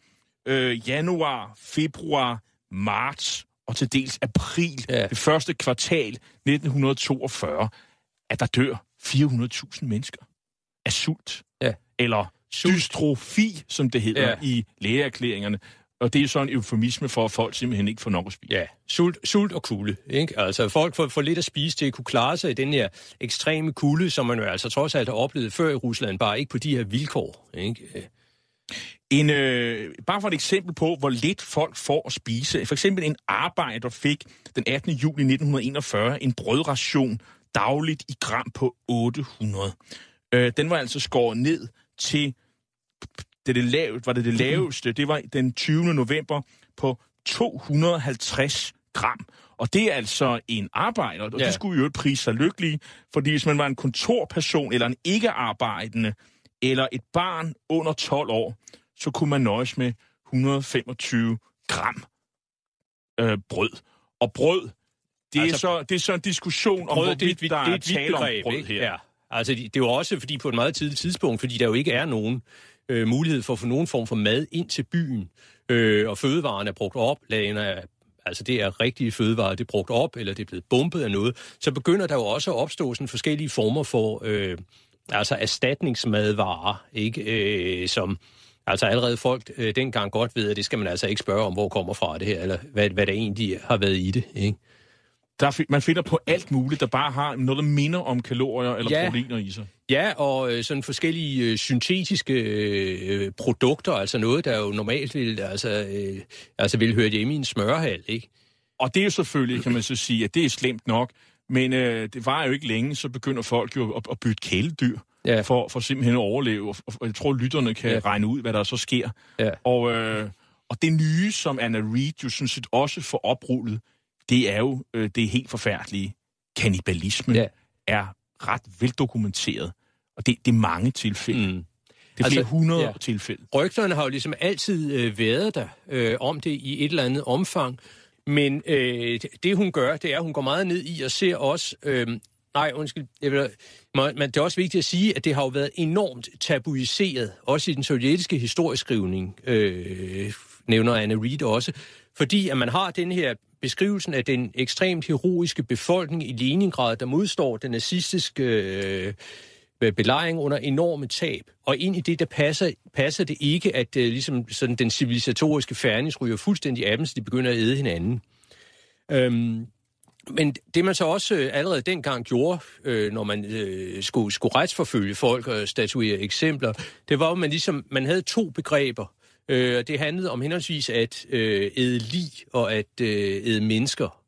øh, januar, februar, marts og til dels april, ja. det første kvartal 1942, at der dør 400.000 mennesker af sult. Ja. Eller dystrofi, som det hedder ja. i lægeerklæringerne. Og det er sådan en eufemisme for, at folk simpelthen ikke får nok at spise. Ja, sult, sult og kulde. Ikke? Altså folk får, får lidt at spise til at kunne klare sig i den her ekstreme kulde, som man jo altså trods alt har oplevet før i Rusland, bare ikke på de her vilkår. Ikke? En, øh, bare for et eksempel på, hvor lidt folk får at spise. For eksempel en arbejder fik den 18. juli 1941 en brødration dagligt i gram på 800. Øh, den var altså skåret ned til det, det lavt, var det det laveste, det var den 20. november på 250 gram. Og det er altså en arbejder, og ja. det skulle jo prise sig lykkelige, fordi hvis man var en kontorperson eller en ikke-arbejdende, eller et barn under 12 år, så kunne man nøjes med 125 gram øh, brød. Og brød, det, altså, er så, det er så en diskussion brød, om, hvorvidt det, der det, det er tale om brød her. Ja. Altså, det, det er jo også fordi på et meget tidligt tidspunkt, fordi der jo ikke er nogen øh, mulighed for at få nogen form for mad ind til byen, øh, og fødevarene er brugt op, lagene er altså det er rigtige fødevarer, det er brugt op, eller det er blevet bumpet af noget, så begynder der jo også at opstå sådan forskellige former for øh, altså erstatningsmadvarer, ikke? Øh, som altså allerede folk øh, dengang godt ved, at det skal man altså ikke spørge om, hvor kommer fra det her, eller hvad, hvad der egentlig har været i det. Ikke? Der, man finder på alt muligt, der bare har noget, der minder om kalorier eller ja. proteiner i sig. Ja, og øh, sådan forskellige øh, syntetiske øh, produkter, altså noget, der jo normalt vil, altså, øh, altså vil høre hjemme i en smørhal, ikke? Og det er jo selvfølgelig, kan man så sige, at det er slemt nok, men øh, det var jo ikke længe, så begynder folk jo at, at bytte kæledyr. ja. for, for simpelthen at overleve. Og, og jeg tror, lytterne kan ja. regne ud, hvad der så sker. Ja. Og, øh, og det nye, som Anna Reid jo sådan set også får oprullet, det er jo øh, det helt forfærdelige. Kannibalisme ja. er ret veldokumenteret. Og det, det er mange tilfælde. Mm. Det er flere altså, hundrede ja. tilfælde. Rygterne har jo ligesom altid øh, været der øh, om det i et eller andet omfang. Men øh, det, hun gør, det er, at hun går meget ned i og ser også... Øh, nej, undskyld. Jeg vil, men det er også vigtigt at sige, at det har jo været enormt tabuiseret, også i den sovjetiske historieskrivning, øh, nævner Anna Reid også, fordi at man har den her beskrivelsen af den ekstremt heroiske befolkning i Leningrad, der modstår den nazistiske øh, belejring under enorme tab. Og ind i det, der passer, passer det ikke, at øh, ligesom sådan den civilisatoriske færdighed ryger fuldstændig af dem, så de begynder at æde hinanden. Øhm, men det man så også øh, allerede dengang gjorde, øh, når man øh, skulle, skulle retsforfølge folk og statuere eksempler, det var, at man ligesom man havde to begreber. Øh, det handlede om henholdsvis at øh, æde lig og at øh, æde mennesker.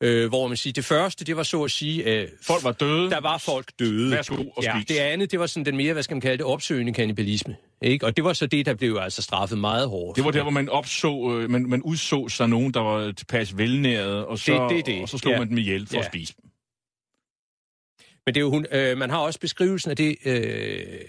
Øh, hvor man siger, det første, det var så at sige... Øh, folk var døde. Der var folk døde. Værsgo og ja, det andet, det var sådan den mere, hvad skal man kalde det, opsøgende kannibalisme. Ikke? Og det var så det, der blev altså straffet meget hårdt. Det var der, hvor man opså, øh, man, man udså sig nogen, der var tilpas velnæret, og så, det, det, det. Og så slog ja. man dem ihjel for ja. at spise dem. Men det er jo, hun, øh, man har også beskrivelsen af det, øh,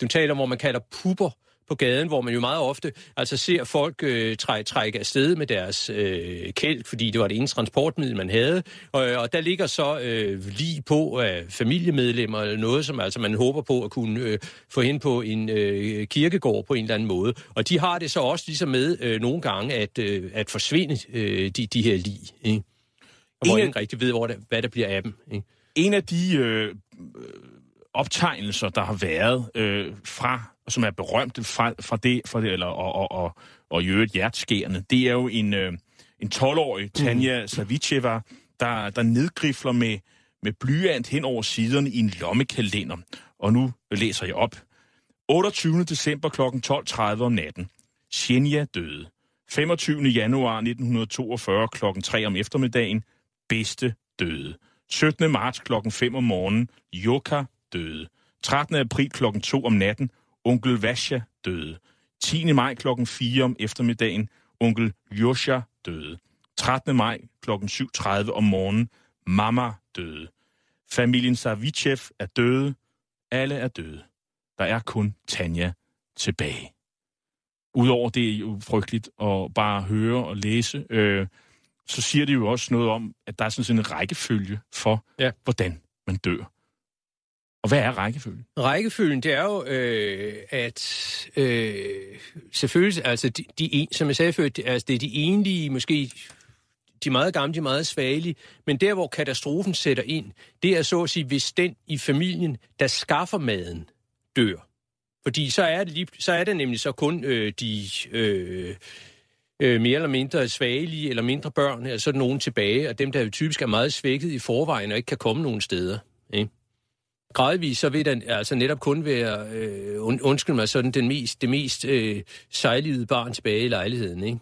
du taler om, hvor man kalder pupper, på gaden, hvor man jo meget ofte altså ser folk øh, trække, trække afsted med deres øh, kælk, fordi det var det eneste transportmiddel, man havde. Og, og der ligger så øh, lige på af familiemedlemmer eller noget, som altså man håber på at kunne øh, få hen på en øh, kirkegård på en eller anden måde. Og de har det så også ligesom med øh, nogle gange at, øh, at forsvinde øh, de, de her lig. Ikke? Og hvor ingen rigtig ved, hvor det, hvad der bliver af dem. Ikke? En af de øh, optegnelser, der har været øh, fra som er berømt fra, fra det, fra det eller, og, og, og, og i øvrigt hjertskærende, det er jo en, øh, en 12-årig, Tanja mm. Savicheva, der, der nedgrifler med, med blyant hen over siderne i en lommekalender. Og nu læser jeg op. 28. december kl. 12.30 om natten. Xenia døde. 25. januar 1942 kl. 3 om eftermiddagen. Bedste døde. 17. marts kl. 5 om morgenen. Joka døde. 13. april kl. 2 om natten. Onkel Vasha døde. 10. maj kl. 4 om eftermiddagen. Onkel Josha døde. 13. maj kl. 7.30 om morgenen. Mama døde. Familien Savichev er døde. Alle er døde. Der er kun Tanja tilbage. Udover det er jo frygteligt at bare høre og læse, øh, så siger det jo også noget om, at der er sådan en rækkefølge for, ja. hvordan man dør. Og hvad er rækkefølgen? Rækkefølgen, det er jo, øh, at øh, selvfølgelig, altså, de, de, som jeg sagde før, det, altså, det er de enlige, måske de meget gamle, de meget svagelige, men der, hvor katastrofen sætter ind, det er så at sige, hvis den i familien, der skaffer maden, dør. Fordi så er det, lige, så er det nemlig så kun øh, de øh, øh, mere eller mindre svagelige eller mindre børn, altså er nogen tilbage, og dem, der jo typisk er meget svækket i forvejen og ikke kan komme nogen steder. Ikke? Gradvist så vil den altså netop kun være, øh, und, undskyld mig, sådan den mest, det mest øh, sejlivede barn tilbage i lejligheden, ikke?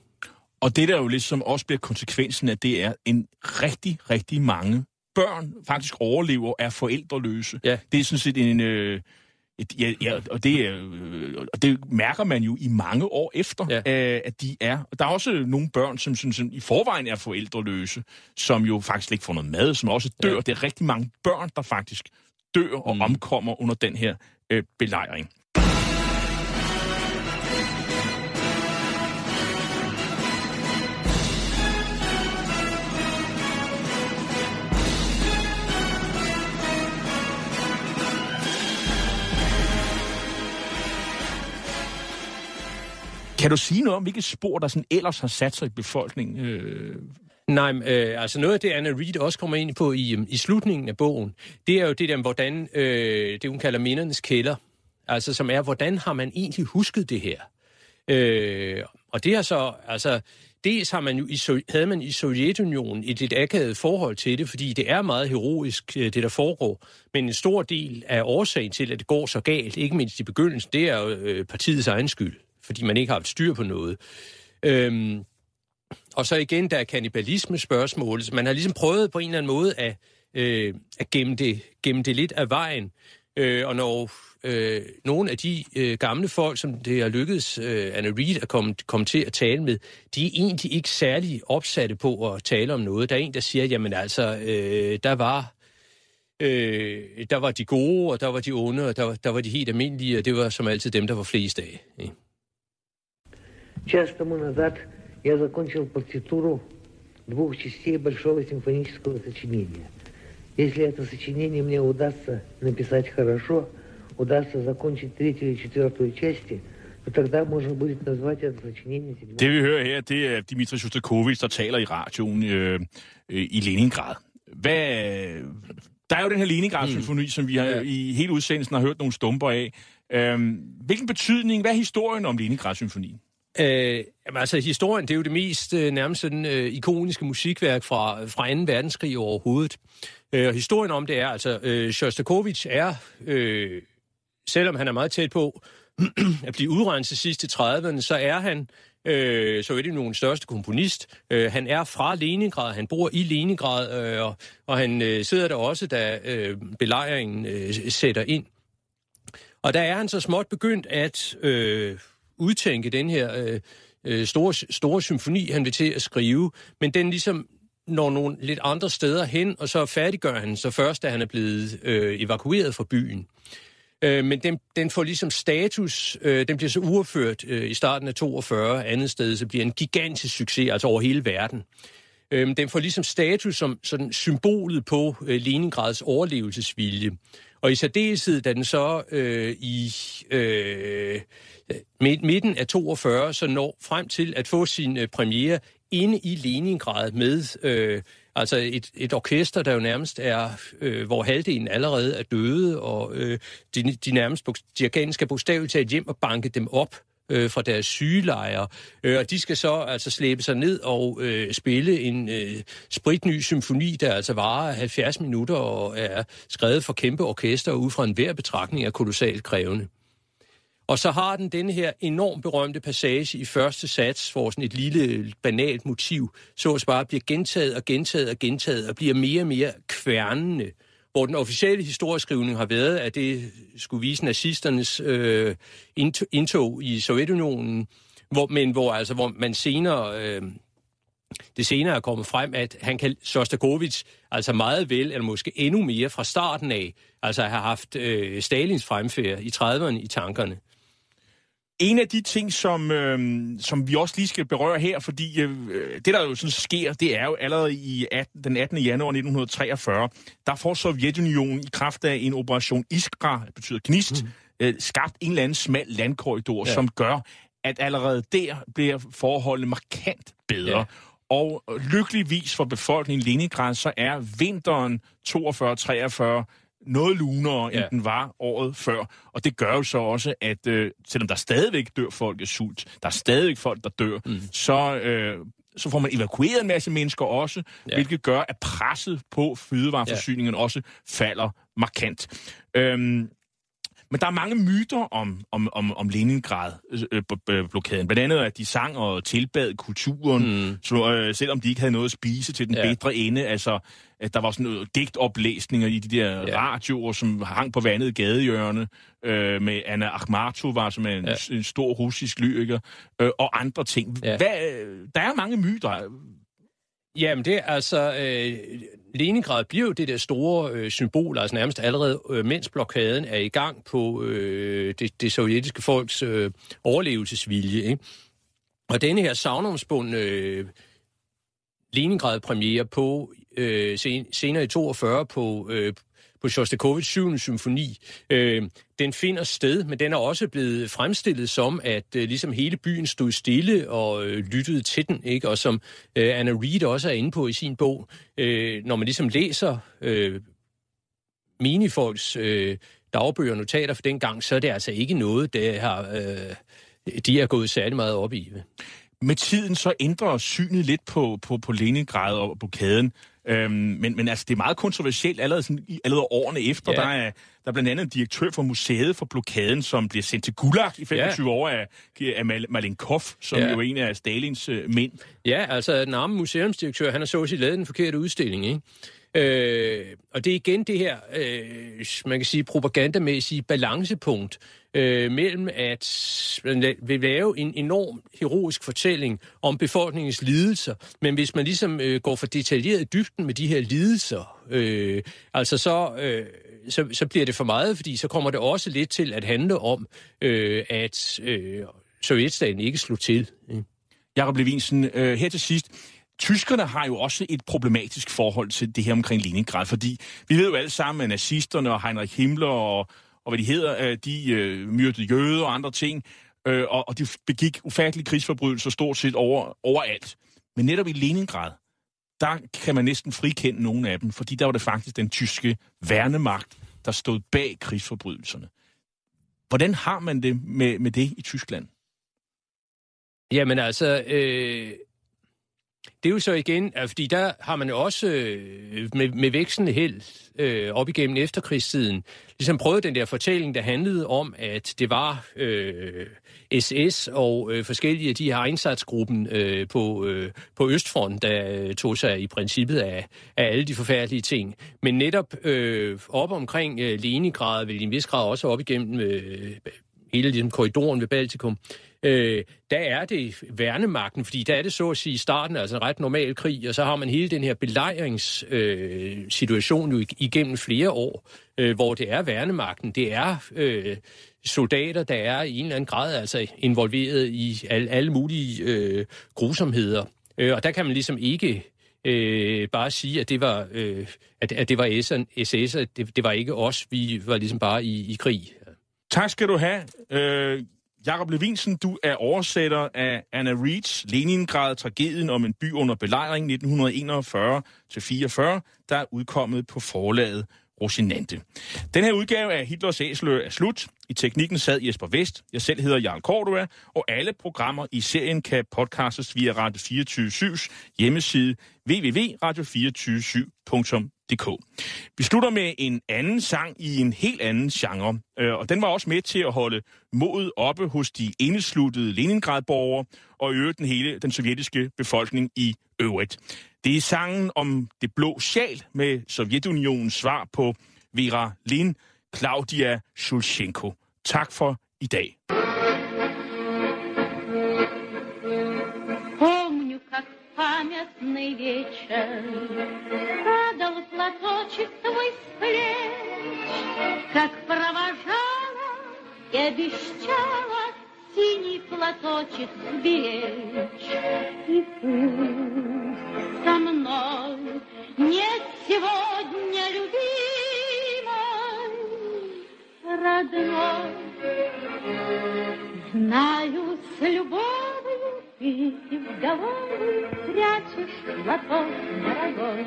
Og det, der jo ligesom også bliver konsekvensen af det, er en rigtig, rigtig mange børn faktisk overlever, er forældreløse. Ja. Det er sådan set en... Øh, et, ja, ja, og, det, øh, og det mærker man jo i mange år efter, ja. øh, at de er. Der er også nogle børn, som, som, som i forvejen er forældreløse, som jo faktisk ikke får noget mad, som også dør. Ja. Det er rigtig mange børn, der faktisk dør og mm. omkommer under den her øh, belejring. Kan du sige noget om, hvilke spor, der sådan ellers har sat sig i befolkningen øh, Nej, øh, altså noget af det, Anna Reid også kommer ind på i, øhm, i slutningen af bogen, det er jo det der, hvordan, øh, det hun kalder mindernes kælder, altså som er, hvordan har man egentlig husket det her? Øh, og det er så, altså, dels har man jo i, havde man i Sovjetunionen et lidt akavet forhold til det, fordi det er meget heroisk, øh, det der foregår. Men en stor del af årsagen til, at det går så galt, ikke mindst i begyndelsen, det er jo øh, partiets egen skyld, fordi man ikke har haft styr på noget. Øh, og så igen, der er kanibalisme-spørgsmålet. Man har ligesom prøvet på en eller anden måde at, øh, at gemme, det, gemme det lidt af vejen. Øh, og når øh, nogle af de øh, gamle folk, som det har lykkedes øh, Anna Reid at komme, komme til at tale med, de er egentlig ikke særlig opsatte på at tale om noget. Der er en, der siger, jamen altså, øh, der var... Øh, der var de gode, og der var de onde, og der, der var de helt almindelige, og det var som altid dem, der var flest af. Ikke? Just a minute, that я закончил партитуру двух частей большого симфонического сочинения. Если это сочинение мне удастся написать хорошо, удастся закончить третью и четвертую части, то тогда можно будет назвать это сочинение седьмым. Det vi hører her, det er Dimitri Shostakovich, der taler i radioen øh, øh, i Leningrad. Hvad, der er jo den her Leningrad-symfoni, som vi har, Ja. i hele udsendelsen har hørt nogle stumper af. Øhm, hvilken betydning, hvad er historien om Leningrad-symfonien? Øh, jamen, altså, historien, det er jo det mest øh, nærmest sådan, øh, ikoniske musikværk fra, fra 2. verdenskrig overhovedet. Øh, og historien om det er, altså, øh, Shostakovich er, øh, selvom han er meget tæt på at blive udrenset til sidst i 30'erne, så er han øh, Sovjetunionens største komponist. Øh, han er fra Leningrad, han bor i Leningrad, øh, og, og han øh, sidder der også, da øh, belejringen øh, sætter ind. Og der er han så småt begyndt at øh, udtænke den her øh, øh, store, store symfoni, han vil til at skrive, men den ligesom når nogle lidt andre steder hen, og så færdiggør han så først, da han er blevet øh, evakueret fra byen. Øh, men den, den får ligesom status, øh, den bliver så uafført øh, i starten af 42, andet sted, så bliver en gigantisk succes, altså over hele verden. Øh, den får ligesom status som sådan symbolet på øh, Leningrads overlevelsesvilje. Og i særdeleshed, da den så øh, i øh, midt- midten af 42 så når frem til at få sin øh, premiere inde i Leningrad med øh, altså et, et orkester, der jo nærmest er, øh, hvor halvdelen allerede er døde, og øh, de, de nærmest bog- dirigenten skal bogstaveligt talt hjem og banke dem op øh, fra deres sygelejre. Øh, og de skal så altså slæbe sig ned og øh, spille en øh, spritny symfoni, der altså varer 70 minutter og er skrevet for kæmpe orkester ud fra enhver betragtning er kolossalt krævende. Og så har den denne her enormt berømte passage i første sats, hvor sådan et lille banalt motiv, så at bare bliver gentaget og gentaget og gentaget, og bliver mere og mere kværnende. Hvor den officielle historieskrivning har været, at det skulle vise nazisternes øh, indtog i Sovjetunionen, hvor, men hvor, altså, hvor man senere... Øh, det senere er kommet frem, at han kan, Sostakovich, altså meget vel, eller måske endnu mere fra starten af, altså har haft øh, Stalins fremfærd i 30'erne i tankerne. En af de ting, som, øh, som vi også lige skal berøre her, fordi øh, det, der jo sådan sker, det er jo allerede i 18, den 18. januar 1943, der får Sovjetunionen i kraft af en operation Iskra, betyder gnist, mm. øh, skabt en eller anden smal landkorridor, ja. Som gør, at allerede der bliver forholdene markant bedre. Ja. Ja. Og lykkeligvis for befolkningen i Leningrad, så er vinteren 42-43 noget lunere, end Ja. den var året før. Og det gør jo så også, at øh, selvom der stadigvæk dør folk af sult, der er stadigvæk folk, der dør, mm. så, øh, så får man evakueret en masse mennesker også, ja. Hvilket gør, at presset på fødevareforsyningen ja. også falder markant. Øhm, men der er mange myter om, om, om, om Leningrad-blokaden. Blandt andet, at de sang og tilbad kulturen, mm. så, øh, selvom de ikke havde noget at spise til den ja. Bedre ende. Altså, at der var sådan noget digtoplæsninger i de der ja. Radioer, som hang på vandet gadehjørne, øh, med Anna Akhmatova, som er en, ja. En stor russisk lyriker, øh, og andre ting. Ja. Ja. Hvad, øh, der er mange myter. Jamen det er altså, øh, Leningrad bliver jo det der store øh, symbol, altså nærmest allerede, øh, mens blokaden er i gang på øh, det, det sovjetiske folks øh, overlevelsesvilje. Ikke? Og denne her savnomsbund øh, Leningrad-premiere på øh, sen, senere i 42 på, øh, på Shostakovichs 7. symfoni, øh, den finder sted, men den er også blevet fremstillet som, at øh, ligesom hele byen stod stille og øh, lyttede til den, ikke? og som øh, Anna Reid også er inde på i sin bog, øh, når man ligesom læser øh, minifolks øh, dagbøger og notater for den gang, så er det altså ikke noget, der har, øh, de er gået særlig meget op i. Med tiden så ændrer synet lidt på, på, på Leningrad og blokaden. Øhm, men, men altså, det er meget kontroversielt allerede, sådan, allerede årene efter. Ja. Der, er, der er blandt andet en direktør for museet for blokaden, som bliver sendt til Gulag i 25 ja. år af, af Mal- Malenkov, som ja. Ja. jo er en af Stalins øh, mænd. Ja, altså den arme museumsdirektør, han har så også lavet den forkerte udstilling, ikke? Øh, og det er igen det her, øh, man kan sige, propagandamæssige balancepunkt øh, mellem at man vil lave en enorm heroisk fortælling om befolkningens lidelser, men hvis man ligesom øh, går for detaljeret i dybden med de her lidelser, øh, altså så... Øh, så, så bliver det for meget, fordi så kommer det også lidt til at handle om, øh, at øh, Sovjetstaten ikke slog til. Jakob Levinsen, øh, her til sidst. Tyskerne har jo også et problematisk forhold til det her omkring Leningrad, fordi vi ved jo alle sammen, at nazisterne og Heinrich Himmler og, og hvad de hedder, øh, de øh, myrdede jøder og andre ting, øh, og, og de begik ufattelige krigsforbrydelser stort set over, overalt. Men netop i Leningrad, der kan man næsten frikende nogle af dem, fordi der var det faktisk den tyske værnemagt, der stod bag krigsforbrydelserne. Hvordan har man det med, med det i Tyskland? Jamen altså, øh, det er jo så igen, altså, fordi der har man jo også øh, med, med vækstende held øh, op igennem efterkrigstiden, ligesom prøvet den der fortælling, der handlede om, at det var øh, SS og øh, forskellige af de her indsatsgruppen øh, på, øh, på Østfront, der øh, tog sig i princippet af, af alle de forfærdelige ting. Men netop øh, op omkring øh, Leningrad, vel i en vis grad også op igennem øh, hele ligesom, korridoren ved Baltikum, øh, der er det værnemagten, fordi der er det så at sige i starten, altså en ret normal krig, og så har man hele den her belejringssituation øh, jo igennem flere år, øh, hvor det er værnemagten, det er øh, soldater, der er i en eller anden grad altså involveret i alle, alle mulige øh, grusomheder. Øh, og der kan man ligesom ikke øh, bare sige, at det var, øh, at, at det var SS, det, det var ikke os, vi var ligesom bare i, i krig. Tak skal du have. Øh, Jakob Levinsen, du er oversætter af Anna Reeds Leningrad, tragedien om en by under belejring 1941-44, der er udkommet på forlaget Rosinante. Den her udgave af Hitlers Æsler er slut. I teknikken sad Jesper Vest. Jeg selv hedder Jarl Cordua, og alle programmer i serien kan podcastes via Radio 24-7's hjemmeside www.radio247.dk. Vi slutter med en anden sang i en helt anden genre, øh, og den var også med til at holde modet oppe hos de indesluttede Leningrad-borgere og øvrigt den hele den sovjetiske befolkning i øvrigt. Det er sangen om det blå sjal med Sovjetunionens svar på Vera Lin, Claudia Shulchenko. Tak for i dag. Памятный вечер Падал платочек твой с плеч Как провожала и обещала Синий платочек беречь И пусть со мной нет сегодня любимой, родной. Знаю, с любовью ты в голову прячешь платок дорогой.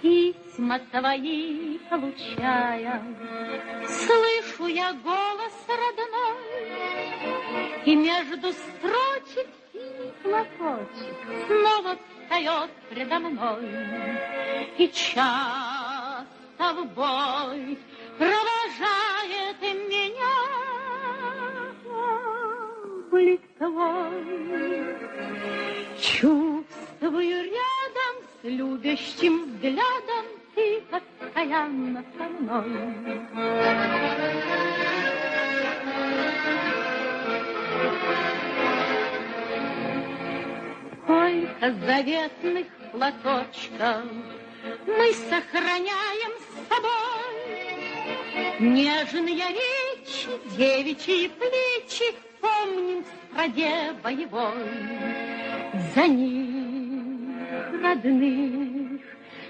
Письма твои получая, Слышу я голос родной, И между строчек синий платочек Снова встает предо мной. И часто в бой провожает меня Блик твой. Чувствую рядом с любящим взглядом Ты постоянно со мной. Сколько заветных платочков Мы сохраняем с собой. Нежные речи, девичьи плечи Помним в страде боевой. За них родных,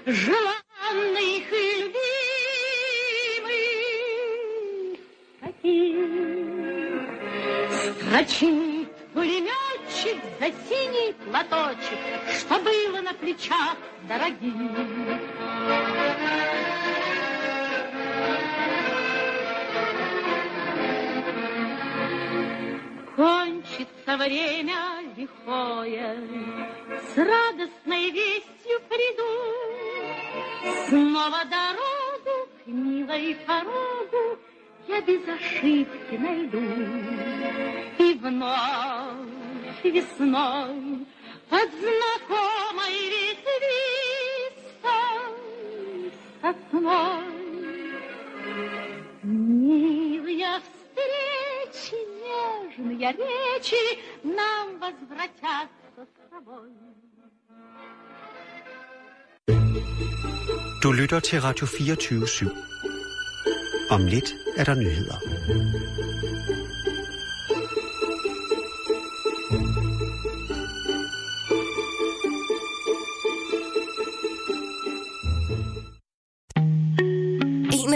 желанных и любимых, таких строчит пулеметчик за синий платочек, что было на плечах дорогих. Кончится время лихое, с радостной вестью приду. Снова дорогу к милой порогу я без ошибки найду. И вновь весной под знакомой ветвистой сосной Милые встречи, нежные речи нам возвратятся с тобой. Du lytter til Radio 24 /7. Om lidt er der nyheder.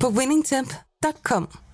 på winningtemp.com.